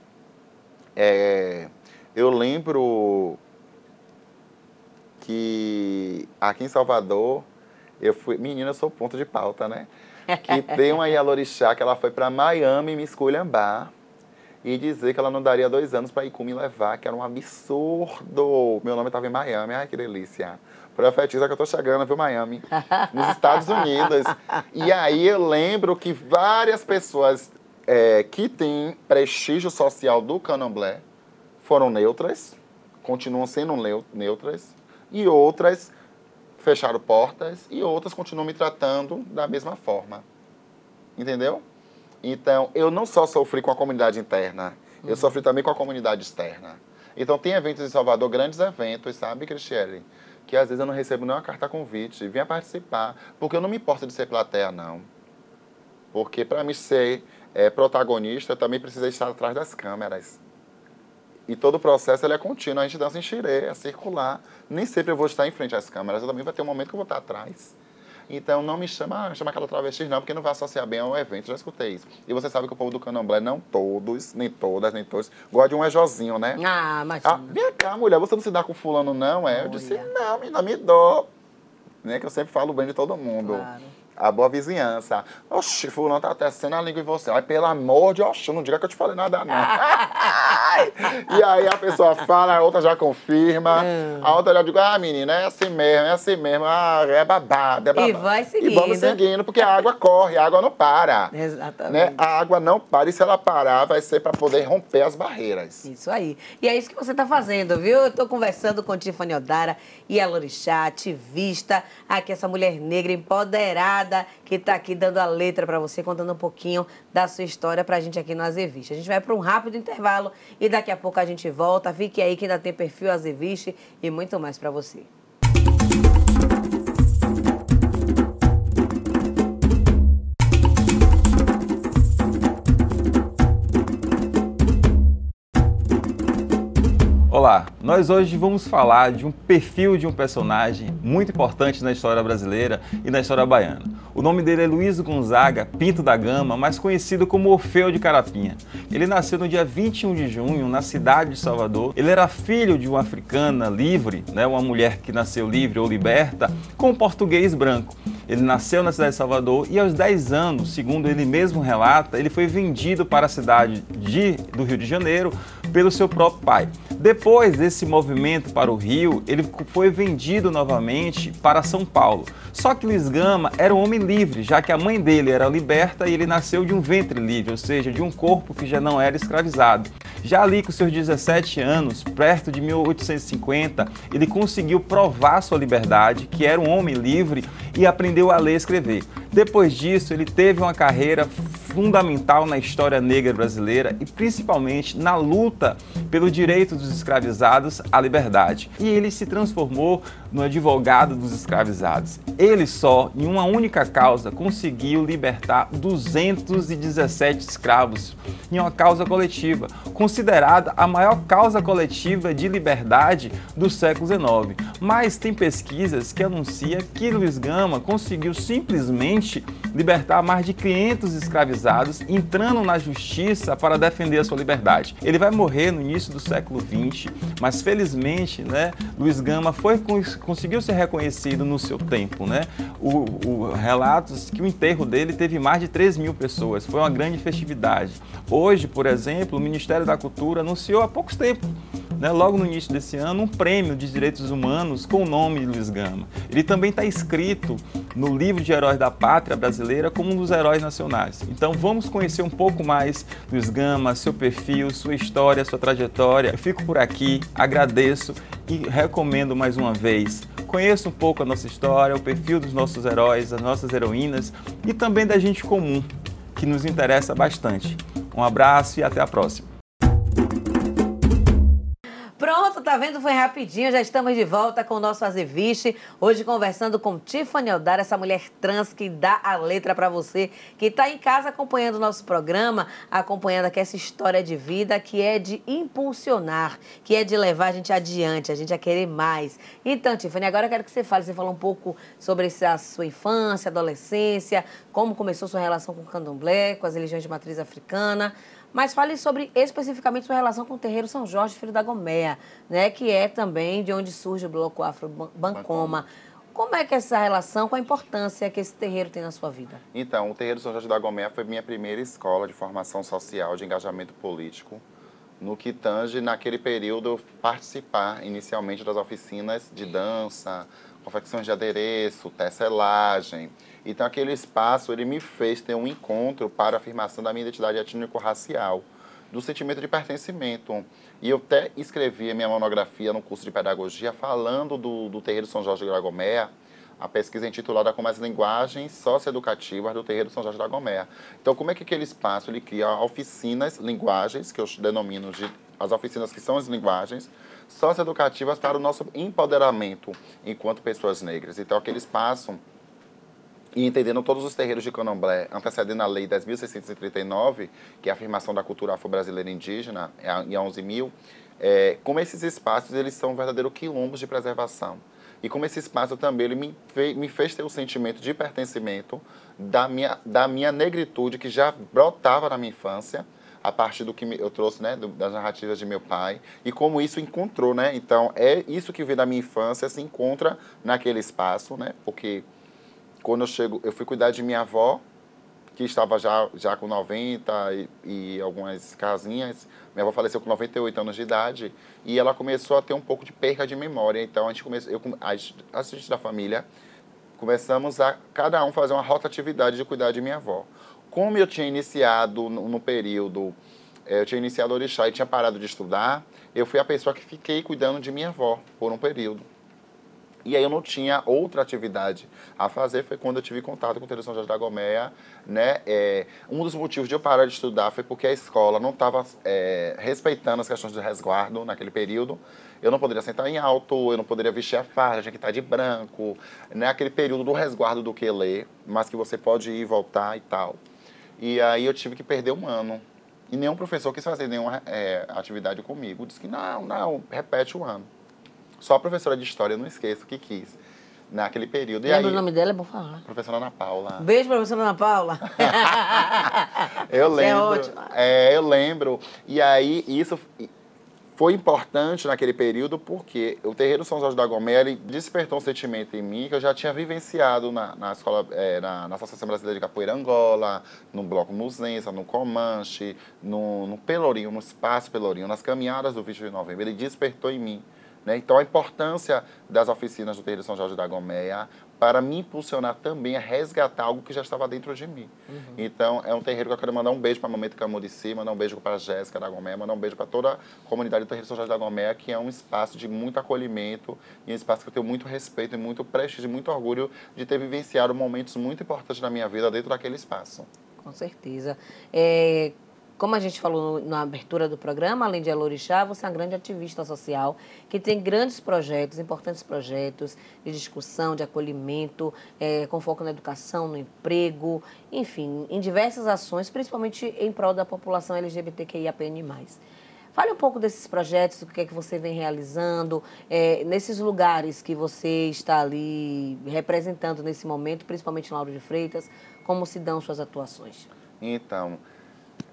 É, Eu lembro que aqui em Salvador, eu fui. Menina, eu sou ponto de pauta, né? Que tem uma Yalorixá que ela foi para Miami me esculhambar e dizer que ela não daria dois anos para Iku me levar, que era um absurdo. Meu nome estava em Miami, ai que delícia. Profetiza que eu tô chegando, viu, Miami? Nos Estados Unidos. E aí eu lembro que várias pessoas é, que têm prestígio social do candomblé foram neutras, continuam sendo neutras, e outras fecharam portas, e outras continuam me tratando da mesma forma. Entendeu? Então, eu não só sofri com a comunidade interna, uhum. eu sofri também com a comunidade externa. Então, tem eventos em Salvador, grandes eventos, sabe, Cristiane? Que às vezes eu não recebo nenhuma carta convite, venha participar, porque eu não me importo de ser plateia, não. Porque para mim ser é, protagonista, eu também precisa estar atrás das câmeras. E todo o processo ele é contínuo, a gente dança em xirê, é circular. Nem sempre eu vou estar em frente às câmeras, eu também vai ter um momento que eu vou estar atrás. Então não me chama, ah, chama aquela travesti não, porque não vai associar bem ao evento, já escutei isso. E você sabe que o povo do candomblé, não todos, nem todas, nem todos, gosta de um ejozinho, né?
Ah, mas... Ah,
vem cá, mulher, você não se dá com fulano não, é? Eu disse, não, me, não me dou. Né, que eu sempre falo bem de todo mundo. Claro a boa vizinhança. Oxi, fulano tá tecendo a língua em você. Ai, pelo amor de Oxi, não diga que eu te falei nada, não. e aí a pessoa fala, a outra já confirma. Hum. A outra já diz, ah, menina, é assim mesmo, é assim mesmo. Ah, é babado, é babado.
E vai seguindo.
E vamos seguindo, porque a água corre, a água não para.
Exatamente.
Né? A água não para, e se ela parar, vai ser para poder romper as barreiras.
Isso aí. E é isso que você tá fazendo, viu? Eu tô conversando com Tiffany Odara e a Lorixá, ativista, aqui essa mulher negra empoderada que está aqui dando a letra para você, contando um pouquinho da sua história para a gente aqui no Azeviste. A gente vai para um rápido intervalo e daqui a pouco a gente volta. Fique aí que ainda tem perfil Azeviste e muito mais para você.
Olá, nós hoje vamos falar de um perfil de um personagem muito importante na história brasileira e na história baiana. O nome dele é Luiz Gonzaga Pinto da Gama, mais conhecido como Orfeu de Carapinha. Ele nasceu no dia 21 de junho na cidade de Salvador. Ele era filho de uma africana livre, né, uma mulher que nasceu livre ou liberta, com português branco. Ele nasceu na cidade de Salvador e aos 10 anos, segundo ele mesmo relata, ele foi vendido para a cidade de, do Rio de Janeiro pelo seu próprio pai. Depois desse movimento para o Rio, ele foi vendido novamente para São Paulo. Só que Luiz Gama era um homem livre, já que a mãe dele era liberta e ele nasceu de um ventre livre, ou seja, de um corpo que já não era escravizado. Já ali com seus 17 anos, perto de 1850, ele conseguiu provar sua liberdade, que era um homem livre, e aprendeu a ler e escrever. Depois disso, ele teve uma carreira fundamental na história negra brasileira e principalmente na luta pelo direito dos escravizados à liberdade. E ele se transformou no advogado dos escravizados. Ele só, em uma única causa, conseguiu libertar 217 escravos em uma causa coletiva, considerada a maior causa coletiva de liberdade do século XIX. Mas tem pesquisas que anunciam que Luiz Gama conseguiu simplesmente libertar mais de 500 escravizados, entrando na justiça para defender a sua liberdade. Ele vai morrer no início do século XX, mas felizmente, né, Luiz Gama foi conseguiu ser reconhecido no seu tempo, né? O, o relatos que o enterro dele teve mais de 3 mil pessoas, foi uma grande festividade. Hoje, por exemplo, o Ministério da Cultura anunciou há poucos tempos né, logo no início desse ano, um prêmio de direitos humanos com o nome de Luiz Gama. Ele também está escrito no livro de heróis da pátria brasileira como um dos heróis nacionais. Então vamos conhecer um pouco mais Luiz Gama, seu perfil, sua história, sua trajetória. Eu fico por aqui, agradeço e recomendo mais uma vez. Conheça um pouco a nossa história, o perfil dos nossos heróis, as nossas heroínas e também da gente comum, que nos interessa bastante. Um abraço e até a próxima.
Pronto, tá vendo? Foi rapidinho. Já estamos de volta com o nosso Azeviche. Hoje conversando com Tiffany Eldar, essa mulher trans que dá a letra para você, que está em casa acompanhando o nosso programa, acompanhando aqui essa história de vida que é de impulsionar, que é de levar a gente adiante, a gente a querer mais. Então, Tiffany, agora eu quero que você fale. Você falou um pouco sobre a sua infância, adolescência, como começou sua relação com o candomblé, com as religiões de matriz africana. Mas fale sobre especificamente sua relação com o terreiro São Jorge, filho da Gomea, né? Que é também de onde surge o Bloco Afro Bancoma. Como é que é essa relação, qual a importância que esse terreiro tem na sua vida?
Então, o Terreiro São Jorge da Gomea foi minha primeira escola de formação social, de engajamento político, no que tange, naquele período, participar inicialmente das oficinas de dança, confecções de adereço, tecelagem. Então, aquele espaço, ele me fez ter um encontro para a afirmação da minha identidade étnico-racial do sentimento de pertencimento. E eu até escrevi a minha monografia no curso de pedagogia falando do, do Terreiro São Jorge de Dragomé, a pesquisa intitulada como as linguagens socioeducativas do Terreiro São Jorge da Gomé. Então, como é que aquele espaço ele cria oficinas, linguagens, que eu denomino de as oficinas que são as linguagens socioeducativas para o nosso empoderamento enquanto pessoas negras. Então, aquele espaço e entendendo todos os terreiros de candomblé, antecedendo a Lei 10.639, que é a afirmação da cultura afro-brasileira indígena, é em 11.000, é, como esses espaços eles são verdadeiros quilombos de preservação. E como esse espaço também ele me, fez, me fez ter o sentimento de pertencimento da minha, da minha negritude, que já brotava na minha infância, a partir do que eu trouxe, né, das narrativas de meu pai, e como isso encontrou, né? Então, é isso que veio da minha infância, se encontra naquele espaço, né? Porque quando eu chego, eu fui cuidar de minha avó, que estava já, já com 90 e, e, algumas casinhas. Minha avó faleceu com 98 anos de idade e ela começou a ter um pouco de perda de memória. Então a gente começou, eu, a, a gente da família começamos a cada um fazer uma rotatividade de cuidar de minha avó. Como eu tinha iniciado no, no período, eh, eu tinha iniciado orixá e tinha parado de estudar, eu fui a pessoa que fiquei cuidando de minha avó por um período. E aí eu não tinha outra atividade a fazer, foi quando eu tive contato com o Terreiro São Jorge da Gomeia, né? É, um dos motivos de eu parar de estudar foi porque a escola não estava é, respeitando as questões de resguardo naquele período. Eu não poderia sentar em alto, eu não poderia vestir a farda, tinha que estar de branco, né? Aquele período do resguardo do que ler, mas que você pode ir voltar e tal. E aí eu tive que perder um ano. E nenhum professor quis fazer nenhuma é, atividade comigo. Disse que não, não, repete o ano. Só a professora de história, eu não esqueço, que quis. Naquele período.
Lembra aí, o nome dela? É bom falar.
Professora Ana Paula.
Beijo, professora Ana Paula.
eu lembro. é ótimo. É, eu lembro. E aí, isso foi importante naquele período porque o terreiro São Jorge da Gomera despertou um sentimento em mim que eu já tinha vivenciado na, na escola, é, na, na, Associação Brasileira de Capoeira Angola, no Bloco Muzença, no Comanche, no, no Pelourinho, no Espaço Pelourinho, nas caminhadas do 20 de novembro. Ele despertou em mim né? Então, a importância das oficinas do Terreiro São Jorge da Gomeia para me impulsionar também a resgatar algo que já estava dentro de mim. Uhum. Então, é um terreiro que eu quero mandar um beijo para a Momento Camurici, mandar um beijo para a Jéssica da Gomeia, mandar um beijo para toda a comunidade do Terreiro São Jorge da Gomeia, que é um espaço de muito acolhimento e um espaço que eu tenho muito respeito e muito prestígio e muito orgulho de ter vivenciado momentos muito importantes na minha vida dentro daquele espaço.
Com certeza. É, como a gente falou na abertura do programa, além de Elorixá, você é uma grande ativista social que tem grandes projetos, importantes projetos de discussão, de acolhimento, é, com foco na educação, no emprego, enfim, em diversas ações, principalmente em prol da população LGBTQIAPN+. Fale um pouco desses projetos, o que é que você vem realizando, é, nesses lugares que você está ali representando nesse momento, principalmente Lauro de Freitas, como se dão suas atuações?
Então,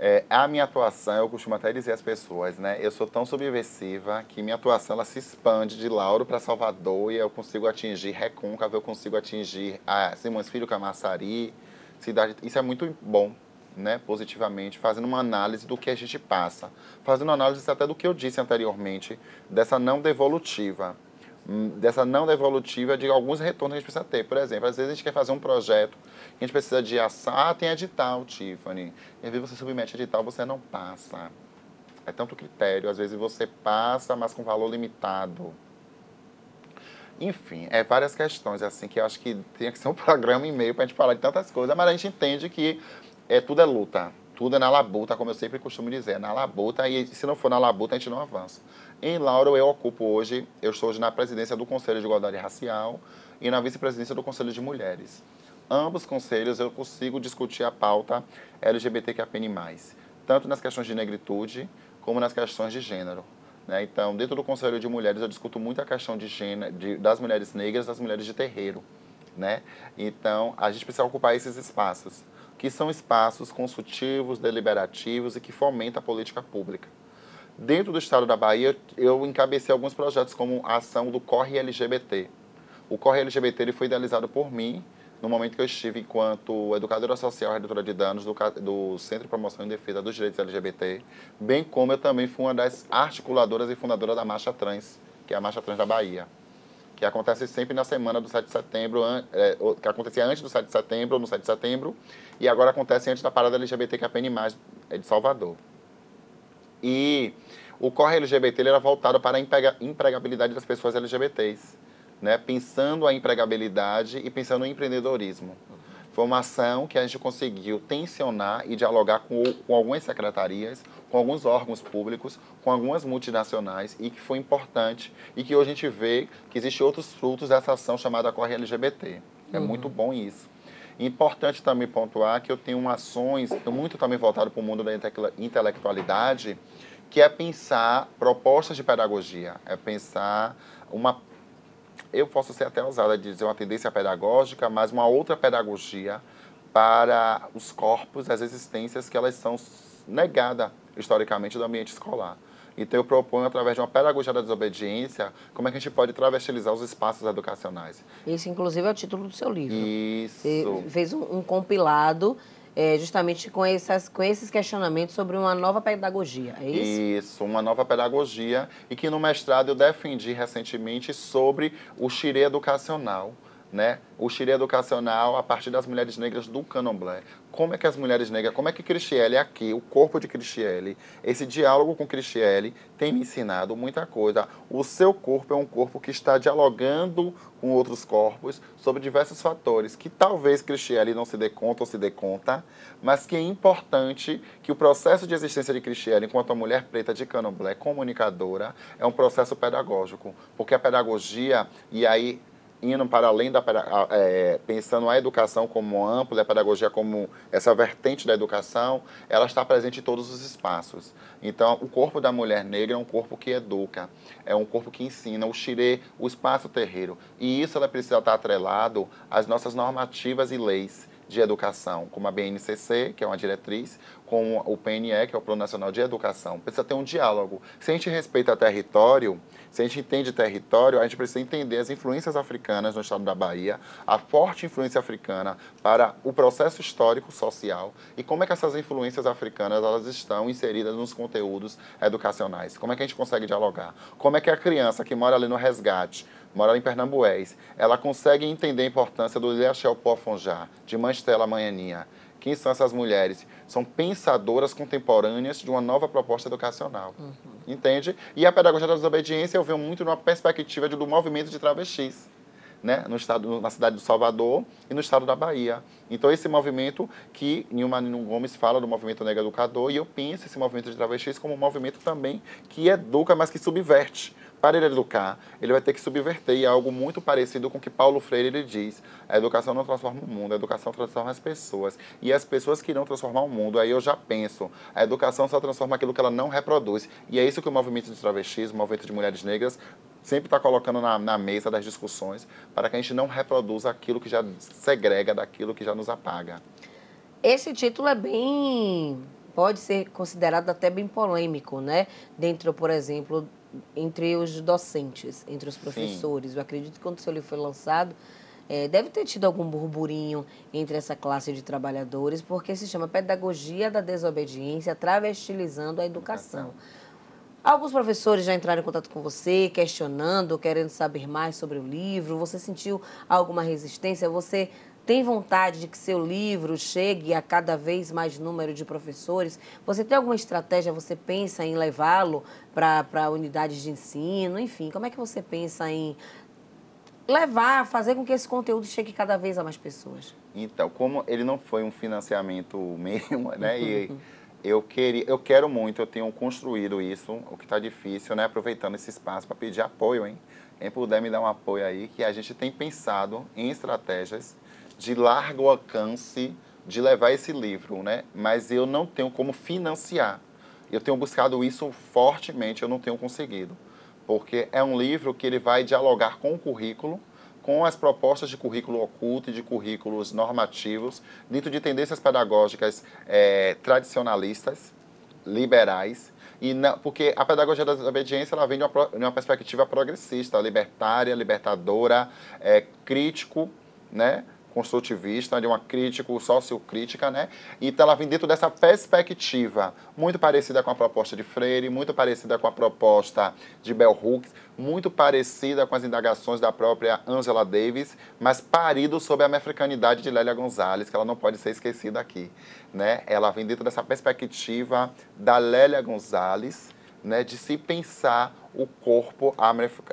é, a minha atuação, eu costumo até dizer às pessoas, né? Eu sou tão subversiva que minha atuação ela se expande de Lauro para Salvador e eu consigo atingir Recôncavo, eu consigo atingir a Simões Filho Camaçari, cidade. Isso é muito bom, né? Positivamente, fazendo uma análise do que a gente passa, fazendo análise até do que eu disse anteriormente, dessa não devolutiva dessa não devolutiva de alguns retornos que a gente precisa ter. Por exemplo, às vezes a gente quer fazer um projeto a gente precisa de ação. Ah, tem edital, Tiffany. E às vezes você submete edital, você não passa. É tanto critério. Às vezes você passa, mas com valor limitado. Enfim, é várias questões assim que eu acho que tinha que ser um programa e meio para a gente falar de tantas coisas, mas a gente entende que é, tudo é luta. Tudo é na labuta, como eu sempre costumo dizer, é na labuta, e se não for na labuta, a gente não avança. Em Lauro, eu ocupo hoje, eu estou hoje na presidência do Conselho de Igualdade Racial e na vice-presidência do Conselho de Mulheres ambos conselhos eu consigo discutir a pauta LGBTQIAPN+, tanto nas questões de negritude como nas questões de gênero. Né? Então, dentro do Conselho de Mulheres, eu discuto muito a questão de gênero, de, das mulheres negras, das mulheres de terreiro. Né? Então, a gente precisa ocupar esses espaços. que são espaços consultivos, deliberativos e que fomentam a política pública. Dentro do estado da Bahia, eu encabecei alguns projetos como a ação do Corre LGBT. O Corre LGBT ele foi idealizado por mim no momento que eu estive enquanto educadora social e redutora de danos do, do, Centro de Promoção e Defesa dos Direitos LGBT, bem como eu também fui uma das articuladoras e fundadoras da Marcha Trans, que é a Marcha Trans da Bahia, que acontece sempre na semana do 7 de setembro, é, que acontecia antes do 7 de setembro, no 7 de setembro, e agora acontece antes da parada LGBT que é a PN+, é de Salvador. E o Corre LGBT ele era voltado para a empregabilidade das pessoas LGBTs né, pensando a empregabilidade e pensando no empreendedorismo. Foi uma ação que a gente conseguiu tensionar e dialogar com, com algumas secretarias, com alguns órgãos públicos, com algumas multinacionais e que foi importante e que hoje a gente vê que existem outros frutos dessa ação chamada Corre LGBT. É uhum. muito bom isso. Importante também pontuar que eu tenho ações, muito também voltado para o mundo da intelectualidade, que é pensar propostas de pedagogia, é pensar uma eu posso ser até usada de dizer uma tendência pedagógica, mas uma outra pedagogia para os corpos, as existências que elas são negadas historicamente do ambiente escolar. Então, eu proponho, através de uma pedagogia da desobediência, como é que a gente pode travestilizar os espaços educacionais.
Esse, inclusive, é o título do seu livro.
Isso.
Você fez um, um compilado é, justamente com, essas, com esses questionamentos sobre uma nova pedagogia, é isso?
Isso, uma nova pedagogia e que no mestrado eu defendi recentemente sobre o xirê educacional, né? O xirê educacional a partir das mulheres negras do Candomblé. Como é que as mulheres negras, como é que Cristiele aqui, o corpo de Cristiele, esse diálogo com Cristiele tem me ensinado muita coisa. O seu corpo é um corpo que está dialogando com outros corpos sobre diversos fatores que talvez Cristiele não se dê conta ou se dê conta, mas que é importante que o processo de existência de Cristiele enquanto mulher preta de Candomblé, comunicadora, é um processo pedagógico, porque a pedagogia, e aí indo para além da é, pensando a educação como ampla, a pedagogia como essa vertente da educação, ela está presente em todos os espaços. Então, o corpo da mulher negra é um corpo que educa, é um corpo que ensina, o xirê, o espaço terreiro. E isso ela precisa estar atrelado às nossas normativas e leis de educação, como a BNCC, que é uma diretriz, com o PNE, que é o Plano Nacional de Educação. Precisa ter um diálogo. Se a gente respeita território, se a gente entende território, a gente precisa entender as influências africanas no estado da Bahia, a forte influência africana para o processo histórico social e como é que essas influências africanas elas estão inseridas nos conteúdos educacionais. Como é que a gente consegue dialogar? Como é que a criança que mora ali no resgate mora em Pernambués, ela consegue entender a importância do Leachel Pofonjá, de Mãestela Manhaninha. Quem são essas mulheres? São pensadoras contemporâneas de uma nova proposta educacional. Uhum. Entende? E a pedagogia da desobediência eu vejo muito numa perspectiva do movimento de travestis. Né, no estado, na cidade do Salvador e no estado da Bahia. Então, esse movimento que Nilma Nino Gomes fala do movimento negro educador, e eu penso esse movimento de travestis como um movimento também que educa, mas que subverte para ele educar, ele vai ter que subverter e é algo muito parecido com o que Paulo Freire ele diz. A educação não transforma o mundo, a educação transforma as pessoas. E as pessoas que não transformar o mundo, aí eu já penso, a educação só transforma aquilo que ela não reproduz. E é isso que o movimento de travestis, o movimento de mulheres negras, sempre está colocando na, na, mesa das discussões para que a gente não reproduza aquilo que já segrega daquilo que já nos apaga.
Esse título é bem. pode ser considerado até bem polêmico, né? Dentro, por exemplo, entre os docentes, entre os professores. Sim. Eu acredito que quando o seu livro foi lançado, é, deve ter tido algum burburinho entre essa classe de trabalhadores, porque se chama Pedagogia da Desobediência, travestilizando a educação. Alguns professores já entraram em contato com você, questionando, querendo saber mais sobre o livro. Você sentiu alguma resistência? Você tem vontade de que seu livro chegue a cada vez mais número de professores? Você tem alguma estratégia? Você pensa em levá-lo para unidades de ensino? Enfim, como é que você pensa em levar, fazer com que esse conteúdo chegue cada vez a mais pessoas?
Então, como ele não foi um financiamento mesmo, né? E eu queria, eu quero muito, eu tenho construído isso, o que está difícil, né? Aproveitando esse espaço para pedir apoio, hein? Quem puder me dar um apoio aí, que a gente tem pensado em estratégias de largo alcance de levar esse livro, né? Mas eu não tenho como financiar. Eu tenho buscado isso fortemente, eu não tenho conseguido. Porque é um livro que ele vai dialogar com o currículo com as propostas de currículo oculto e de currículos normativos, dentro de tendências pedagógicas é, tradicionalistas, liberais, e não, porque a pedagogia da obediência ela vem de uma, de uma perspectiva progressista, libertária, libertadora, é, crítico, né? Construtivista, de uma crítico, sociocrítica, né? Então ela vem dentro dessa perspectiva, muito parecida com a proposta de Freire, muito parecida com a proposta de Bell Hooks, muito parecida com as indagações da própria Angela Davis, mas parido sob a africanidade de Lélia Gonzalez, que ela não pode ser esquecida aqui, né? Ela vem dentro dessa perspectiva da Lélia Gonzalez, né, de se pensar o corpo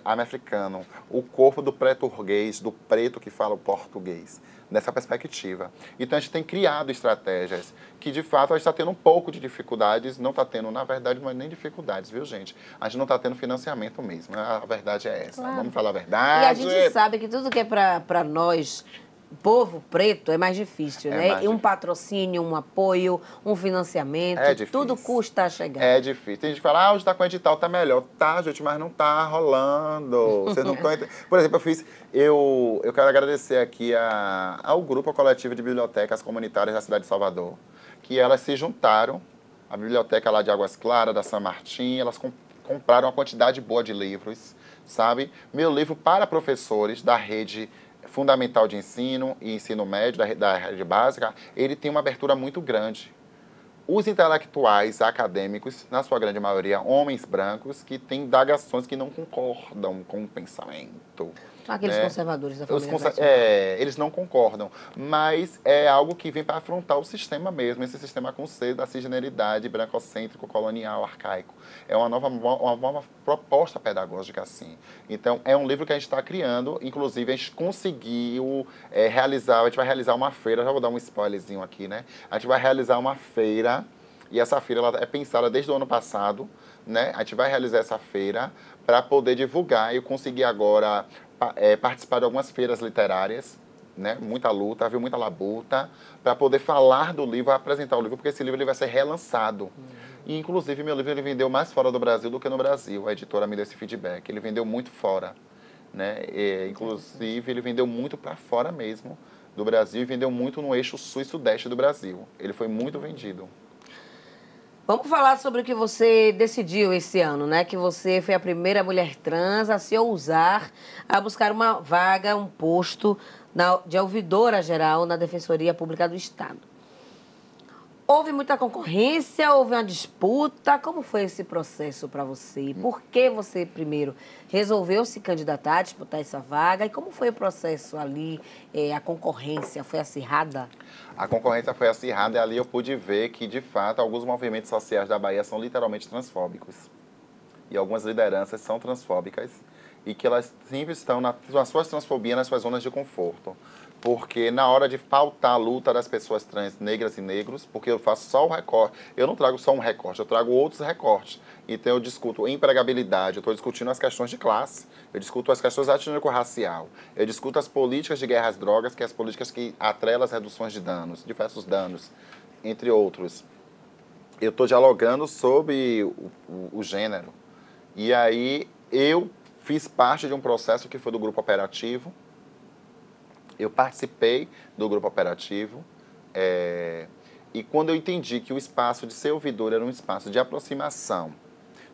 americano, o corpo do preturguês, do preto que fala o português, nessa perspectiva. Então a gente tem criado estratégias que de fato a gente está tendo um pouco de dificuldades, não está tendo, na verdade, é nem dificuldades, viu gente? A gente não está tendo financiamento mesmo, a verdade é essa. Claro. Vamos falar a verdade.
E a gente sabe que tudo que é para nós povo preto é mais difícil, é né? Mais e um patrocínio, um apoio, um financiamento, é tudo custa a chegar.
É difícil. Tem gente que fala, ah, hoje está com edital, tá melhor. Tá, gente, mas não tá rolando. Vocês não estão Por exemplo, eu fiz. Eu, eu quero agradecer aqui a, ao grupo coletivo de bibliotecas comunitárias da cidade de Salvador, que elas se juntaram, a biblioteca lá de Águas Claras, da São Martim, elas com, compraram uma quantidade boa de livros, sabe? Meu livro para professores da rede fundamental de ensino e ensino médio, da, da rede básica, ele tem uma abertura muito grande. Os intelectuais acadêmicos, na sua grande maioria, homens brancos, que têm indagações que não concordam com o pensamento
Aqueles né? conservadores da família conser
é, Eles não concordam, mas é algo que vem para afrontar o sistema mesmo, esse sistema com C da cisgeneridade, brancocêntrico, colonial, arcaico. É uma nova, uma nova proposta pedagógica, assim. Então, é um livro que a gente está criando, inclusive a gente conseguiu é, realizar, a gente vai realizar uma feira, já vou dar um spoilerzinho aqui, né? A gente vai realizar uma feira, e essa feira ela é pensada desde o ano passado, né? A gente vai realizar essa feira para poder divulgar. Eu consegui agora é, participar de algumas feiras literárias, né? muita luta, havia muita labuta, para poder falar do livro, apresentar o livro, porque esse livro ele vai ser relançado. Uhum. E, inclusive, meu livro ele vendeu mais fora do Brasil do que no Brasil. A editora me deu esse feedback. Ele vendeu muito fora. Né? E, inclusive, ele vendeu muito para fora mesmo do Brasil e vendeu muito no eixo sul e sudeste do Brasil. Ele foi muito vendido.
Vamos falar sobre o que você decidiu esse ano, né? Que você foi a primeira mulher trans a se ousar a buscar uma vaga, um posto na, de ouvidora geral na Defensoria Pública do Estado. Houve muita concorrência, houve uma disputa. Como foi esse processo para você? Por que você, primeiro, resolveu se candidatar, disputar essa vaga? E como foi o processo ali? É, a concorrência foi acirrada?
A concorrência foi acirrada e ali eu pude ver que, de fato, alguns movimentos sociais da Bahia são literalmente transfóbicos. E algumas lideranças são transfóbicas e que elas sempre estão na, na suas transfobias, nas suas zonas de conforto porque na hora de pautar a luta das pessoas trans, negras e negros, porque eu faço só o recorte, eu não trago só um recorte, eu trago outros recortes. Então eu discuto empregabilidade, eu estou discutindo as questões de classe, eu discuto as questões étnico-racial, eu discuto as políticas de guerra às drogas, que é as políticas que atrelam as reduções de danos, diversos danos, entre outros. Eu estou dialogando sobre o, o, o gênero. E aí eu fiz parte de um processo que foi do grupo operativo, eu participei do grupo operativo é, e quando eu entendi que o espaço de ser ouvidor era um espaço de aproximação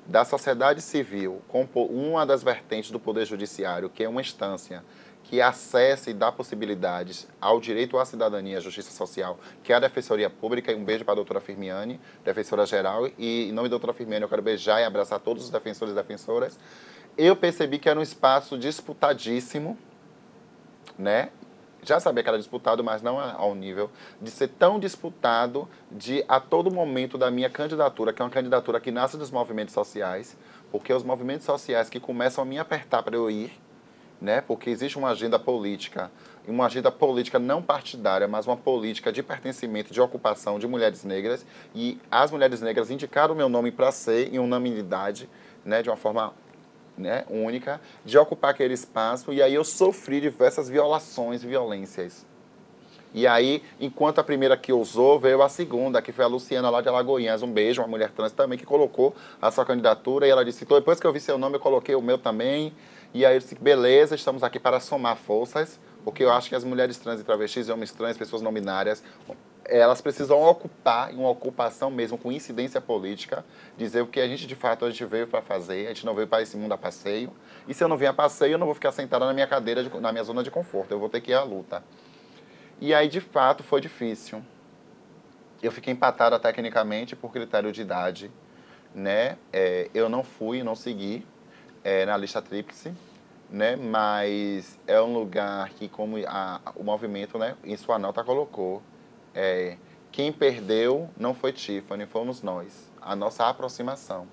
da sociedade civil com uma das vertentes do Poder Judiciário, que é uma instância que acessa e dá possibilidades ao direito à cidadania à justiça social, que é a Defensoria Pública. E um beijo para a doutora Firmiane, defensora geral. E em nome da doutora Firmiane, eu quero beijar e abraçar todos os defensores e defensoras. Eu percebi que era um espaço disputadíssimo, né? Já sabia que era disputado, mas não ao nível de ser tão disputado de a todo momento da minha candidatura, que é uma candidatura que nasce dos movimentos sociais, porque os movimentos sociais que começam a me apertar para eu ir, né? Porque existe uma agenda política, uma agenda política não partidária, mas uma política de pertencimento, de ocupação de mulheres negras, e as mulheres negras indicaram o meu nome para ser em unanimidade, né, de uma forma né, única de ocupar aquele espaço e aí eu sofri diversas violações violências. E aí, enquanto a primeira que usou, veio a segunda, que foi a Luciana lá de Alagoinhas. Um beijo, uma mulher trans também, que colocou a sua candidatura. E ela disse, depois que eu vi seu nome, eu coloquei o meu também. E aí eu disse, beleza, estamos aqui para somar forças, porque eu acho que as mulheres trans e travestis, homens trans, pessoas não binárias, elas precisam ocupar, em uma ocupação mesmo com incidência política, dizer o que a gente de fato a gente veio para fazer, a gente não veio para esse mundo a passeio. E se eu não vier a passeio, eu não vou ficar sentada na minha cadeira, de, na minha zona de conforto, eu vou ter que ir à luta. E aí, de fato, foi difícil. Eu fiquei empatada tecnicamente por critério de idade, né? É, eu não fui, não segui é, na lista tríplice, né? Mas é um lugar que, como a, o movimento, né, em sua nota colocou, é, quem perdeu não foi Tiffany, fomos nós. A nossa aproximação.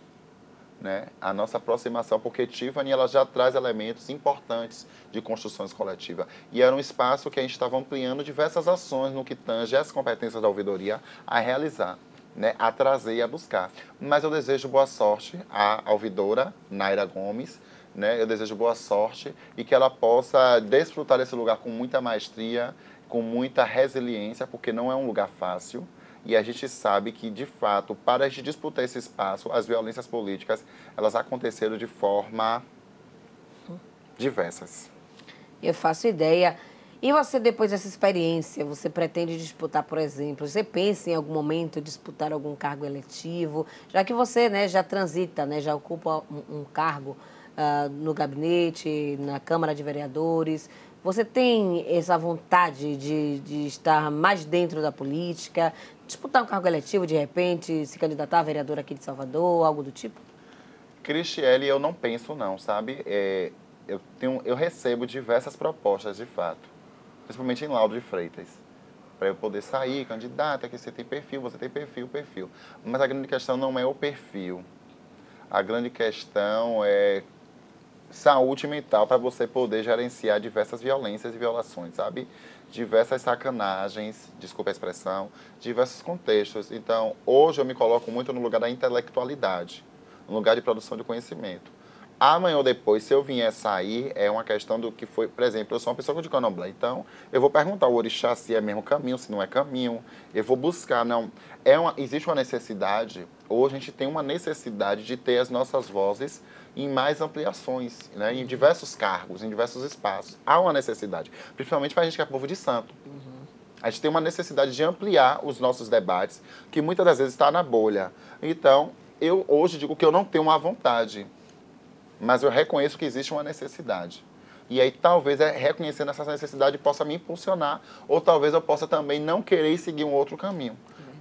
Né? A nossa aproximação, porque Tiffany ela já traz elementos importantes de construções coletivas. E era um espaço que a gente estava ampliando diversas ações no que tange as competências da ouvidoria a realizar. Né, a trazer e a buscar. Mas eu desejo boa sorte à ouvidora Naira Gomes, né, eu desejo boa sorte e que ela possa desfrutar desse lugar com muita maestria com muita resiliência, porque não é um lugar fácil. E a gente sabe que, de fato, para a gente disputar esse espaço, as violências políticas, elas aconteceram de forma diversas.
Eu faço ideia. E você, depois dessa experiência, você pretende disputar, por exemplo, você pensa em algum momento disputar algum cargo eletivo, já que você né, já transita, né, já ocupa um, um cargo uh, no gabinete, na Câmara de Vereadores, você tem essa vontade de, de estar mais dentro da política, disputar um cargo eletivo de repente, se candidatar a vereador aqui de Salvador, algo do tipo?
Cristiele, eu não penso não, sabe? É, eu, tenho, eu recebo diversas propostas de fato, principalmente em Laudo de Freitas, para eu poder sair, candidata, que você tem perfil, você tem perfil, perfil. Mas a grande questão não é o perfil. A grande questão é saúde mental para você poder gerenciar diversas violências e violações, sabe? Diversas sacanagens, desculpa a expressão, diversos contextos. Então, hoje eu me coloco muito no lugar da intelectualidade, no lugar de produção de conhecimento. Amanhã ou depois, se eu vier sair, é uma questão do que foi, por exemplo, eu sou uma pessoa de candomblé, então eu vou perguntar ao orixá se é mesmo caminho, se não é caminho, eu vou buscar, não. É uma, existe uma necessidade, hoje a gente tem uma necessidade de ter as nossas vozes em mais ampliações, né, em diversos cargos, em diversos espaços. Há uma necessidade, principalmente para a gente que é povo de santo. Uhum. A gente tem uma necessidade de ampliar os nossos debates, que muitas das vezes está na bolha. Então, eu hoje digo que eu não tenho uma vontade, mas eu reconheço que existe uma necessidade. E aí talvez é reconhecendo essa necessidade possa me impulsionar, ou talvez eu possa também não querer seguir um outro caminho.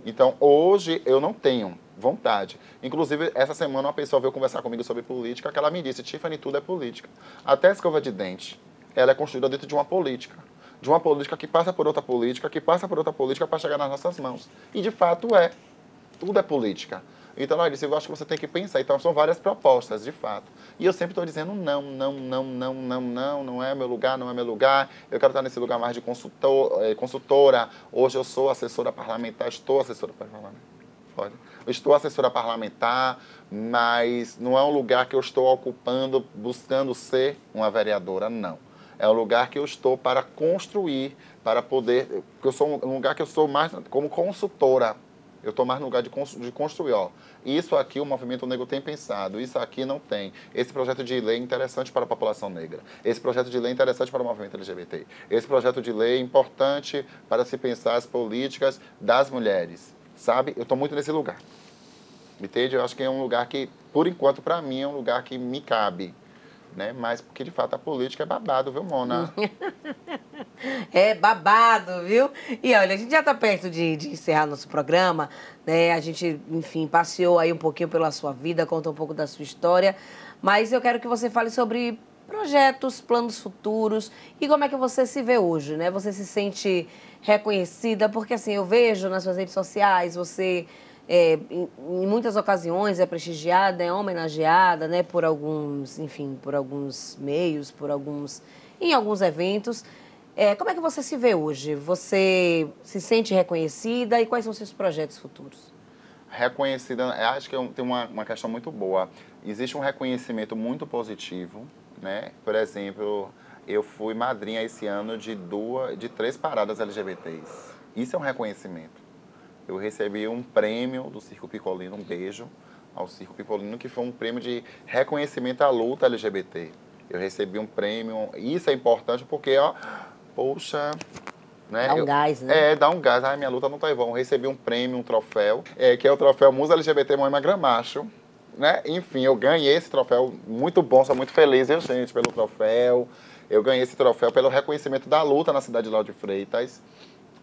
Então, hoje eu não tenho vontade. Inclusive, essa semana uma pessoa veio conversar comigo sobre política, que ela me disse, Tiffany, tudo é política. Até a escova de dente, ela é construída dentro de uma política. De uma política que passa por outra política, que passa por outra política para chegar nas nossas mãos. E de fato é. Tudo é política. Então, ela disse, eu acho que você tem que pensar. Então, são várias propostas, de fato. E eu sempre estou dizendo, não, não, não, não, não, não, não é meu lugar, não é meu lugar. Eu quero estar nesse lugar mais de consultor, eh, consultora. Hoje eu sou assessora parlamentar, estou assessora parlamentar. Pode. Estou assessora parlamentar, mas não é um lugar que eu estou ocupando, buscando ser uma vereadora, não. É um lugar que eu estou para construir, para poder. Eu sou um lugar que eu sou mais como consultora. Eu estou mais no lugar de, de construir. Ó, isso aqui o movimento negro tem pensado, isso aqui não tem. Esse projeto de lei é interessante para a população negra. Esse projeto de lei é interessante para o movimento LGBT. Esse projeto de lei é importante para se pensar as políticas das mulheres sabe? Eu estou muito nesse lugar. Entende? Eu acho que é um lugar que, por enquanto, para mim, é um lugar que me cabe. Né? Mas porque de fato a política é babado, viu, Mona?
é babado, viu? E olha, a gente já está perto de, de, encerrar nosso programa, né? A gente, enfim, passeou aí um pouquinho pela sua vida, conta um pouco da sua história, mas eu quero que você fale sobre projetos, planos futuros e como é que você se vê hoje, né? Você se sente reconhecida, porque assim, eu vejo nas suas redes sociais, você é, em, em, muitas ocasiões é prestigiada, é homenageada, né, por alguns, enfim, por alguns meios, por alguns, em alguns eventos. É, como é que você se vê hoje? Você se sente reconhecida e quais são seus projetos futuros?
Reconhecida, acho que é tem uma, uma questão muito boa. Existe um reconhecimento muito positivo, né? Por exemplo, eu fui madrinha esse ano de duas, de três paradas LGBTs. Isso é um reconhecimento. Eu recebi um prêmio do Circo Picolino, um beijo ao Circo Picolino, que foi um prêmio de reconhecimento à luta LGBT. Eu recebi um prêmio. Isso é importante porque, ó, poxa,
né? Dá um
eu,
gás, né?
É, dá um gás. Ai, minha luta não tá em vão. Recebi um prêmio, um troféu, é, que é o troféu Musa LGBT Moema Gramacho. Né? Enfim, eu ganhei esse troféu muito bom, sou muito feliz, eu, gente, pelo troféu. Eu ganhei esse troféu pelo reconhecimento da luta na cidade de Lauro Freitas.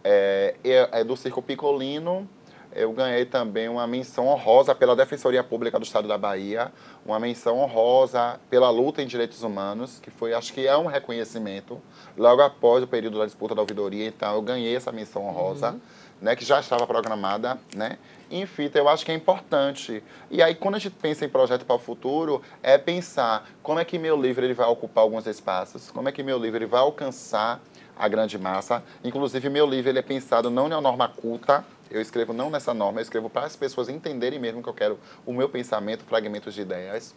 É, é, é do Circo Picolino eu ganhei também uma menção honrosa pela Defensoria Pública do Estado da Bahia, uma menção honrosa pela luta em direitos humanos, que foi, acho que é um reconhecimento, logo após o período da disputa da ouvidoria, então eu ganhei essa menção honrosa, uhum. né, que já estava programada, né, enfim, então eu acho que é importante. E aí, quando a gente pensa em projeto para o futuro, é pensar como é que meu livro ele vai ocupar alguns espaços, como é que meu livro ele vai alcançar a grande massa. Inclusive, meu livro ele é pensado não na norma culta, eu escrevo não nessa norma, eu escrevo para as pessoas entenderem mesmo que eu quero o meu pensamento, fragmentos de ideias.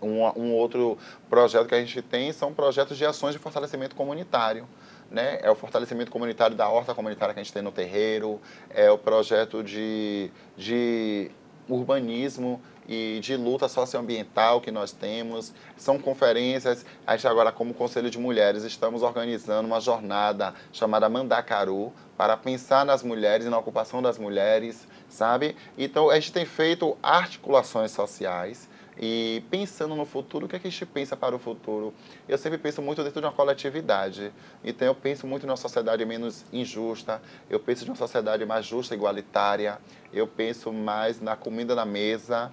Um, um, outro projeto que a gente tem são projetos de ações de fortalecimento comunitário. Né? É o fortalecimento comunitário da horta comunitária que a gente tem no terreiro, é o projeto de, de urbanismo e de luta socioambiental que nós temos. São conferências. A gente agora, como Conselho de Mulheres, estamos organizando uma jornada chamada Mandacaru para pensar nas mulheres e na ocupação das mulheres, sabe? Então, a gente tem feito articulações sociais e pensando no futuro, o que, é que a gente pensa para o futuro? Eu sempre penso muito dentro de uma coletividade. Então, eu penso muito numa sociedade menos injusta, eu penso em uma sociedade mais justa igualitária, eu penso mais na comida na mesa,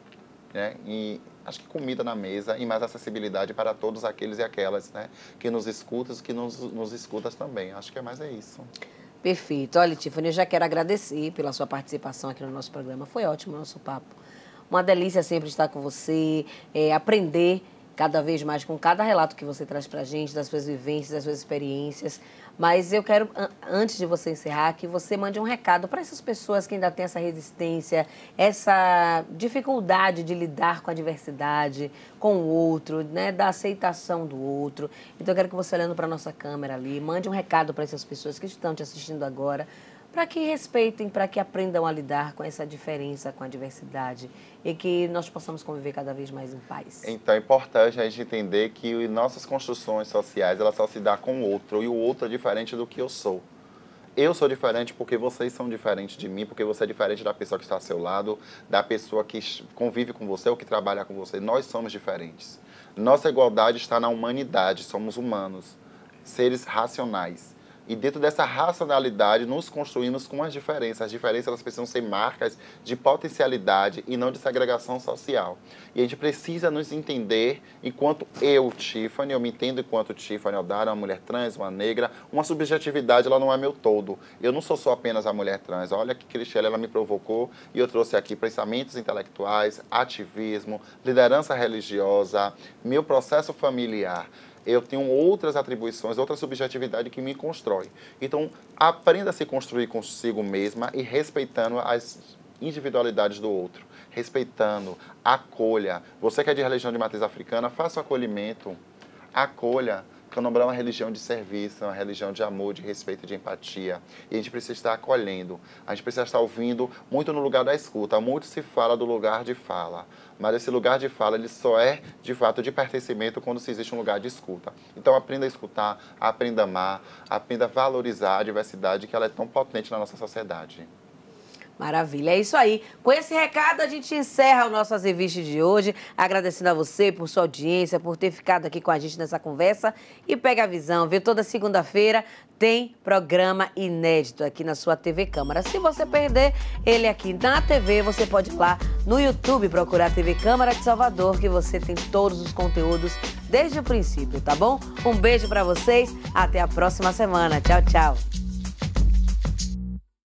né? E acho que comida na mesa e mais acessibilidade para todos aqueles e aquelas né? que nos escutam que nos, nos escutam também. Acho que é mais é isso.
Perfeito. Olha, Tiffany, eu já quero agradecer pela sua participação aqui no nosso programa. Foi ótimo o nosso papo. Uma delícia sempre estar com você, é, aprender cada vez mais com cada relato que você traz para a gente, das suas vivências, das suas experiências. Mas eu quero, antes de você encerrar, que você mande um recado para essas pessoas que ainda têm essa resistência, essa dificuldade de lidar com a diversidade, com o outro, né, da aceitação do outro. Então eu quero que você, olhando para a nossa câmera ali, mande um recado para essas pessoas que estão te assistindo agora para que respeitem, para que aprendam a lidar com essa diferença, com a diversidade e que nós possamos conviver cada vez mais em paz.
Então é importante a gente entender que nossas construções sociais elas só se dão com o outro e o outro é diferente do que eu sou. Eu sou diferente porque vocês são diferentes de mim, porque você é diferente da pessoa que está ao seu lado, da pessoa que convive com você ou que trabalha com você. Nós somos diferentes. Nossa igualdade está na humanidade, somos humanos, seres racionais. E dentro dessa racionalidade, nos construímos com as diferenças. As diferenças elas precisam ser marcas de potencialidade e não de segregação social. E a gente precisa nos entender enquanto eu, Tiffany, eu me entendo enquanto Tiffany Aldara, uma mulher trans, uma negra. Uma subjetividade, ela não é meu todo. Eu não sou só apenas a mulher trans. Olha que Cristiane, ela me provocou e eu trouxe aqui pensamentos intelectuais, ativismo, liderança religiosa, meu processo familiar eu tenho outras atribuições, outra subjetividade que me constrói. Então, aprenda a se construir consigo mesma e respeitando as individualidades do outro. Respeitando, acolha. Você que é de religião de matriz africana, faça o acolhimento. Acolha. Candomblé é uma religião de serviço, é uma religião de amor, de respeito, de empatia. E a gente precisa estar acolhendo. A gente precisa estar ouvindo muito no lugar da escuta. Muito se fala do lugar de fala. Mas esse lugar de fala, ele só é, de fato, de pertencimento quando se existe um lugar de escuta. Então, aprenda a escutar, aprenda a amar, aprenda a valorizar a diversidade que ela é tão potente na nossa sociedade.
Maravilha, é isso aí. Com esse recado, a gente encerra o nosso Azeviste de hoje, agradecendo a você por sua audiência, por ter ficado aqui com a gente nessa conversa. E pega a visão, viu? Toda segunda-feira tem programa inédito aqui na sua TV Câmara. Se você perder ele aqui na TV, você pode ir lá no YouTube procurar a TV Câmara de Salvador, que você tem todos os conteúdos desde o princípio, tá bom? Um beijo para vocês, até a próxima semana. Tchau, tchau.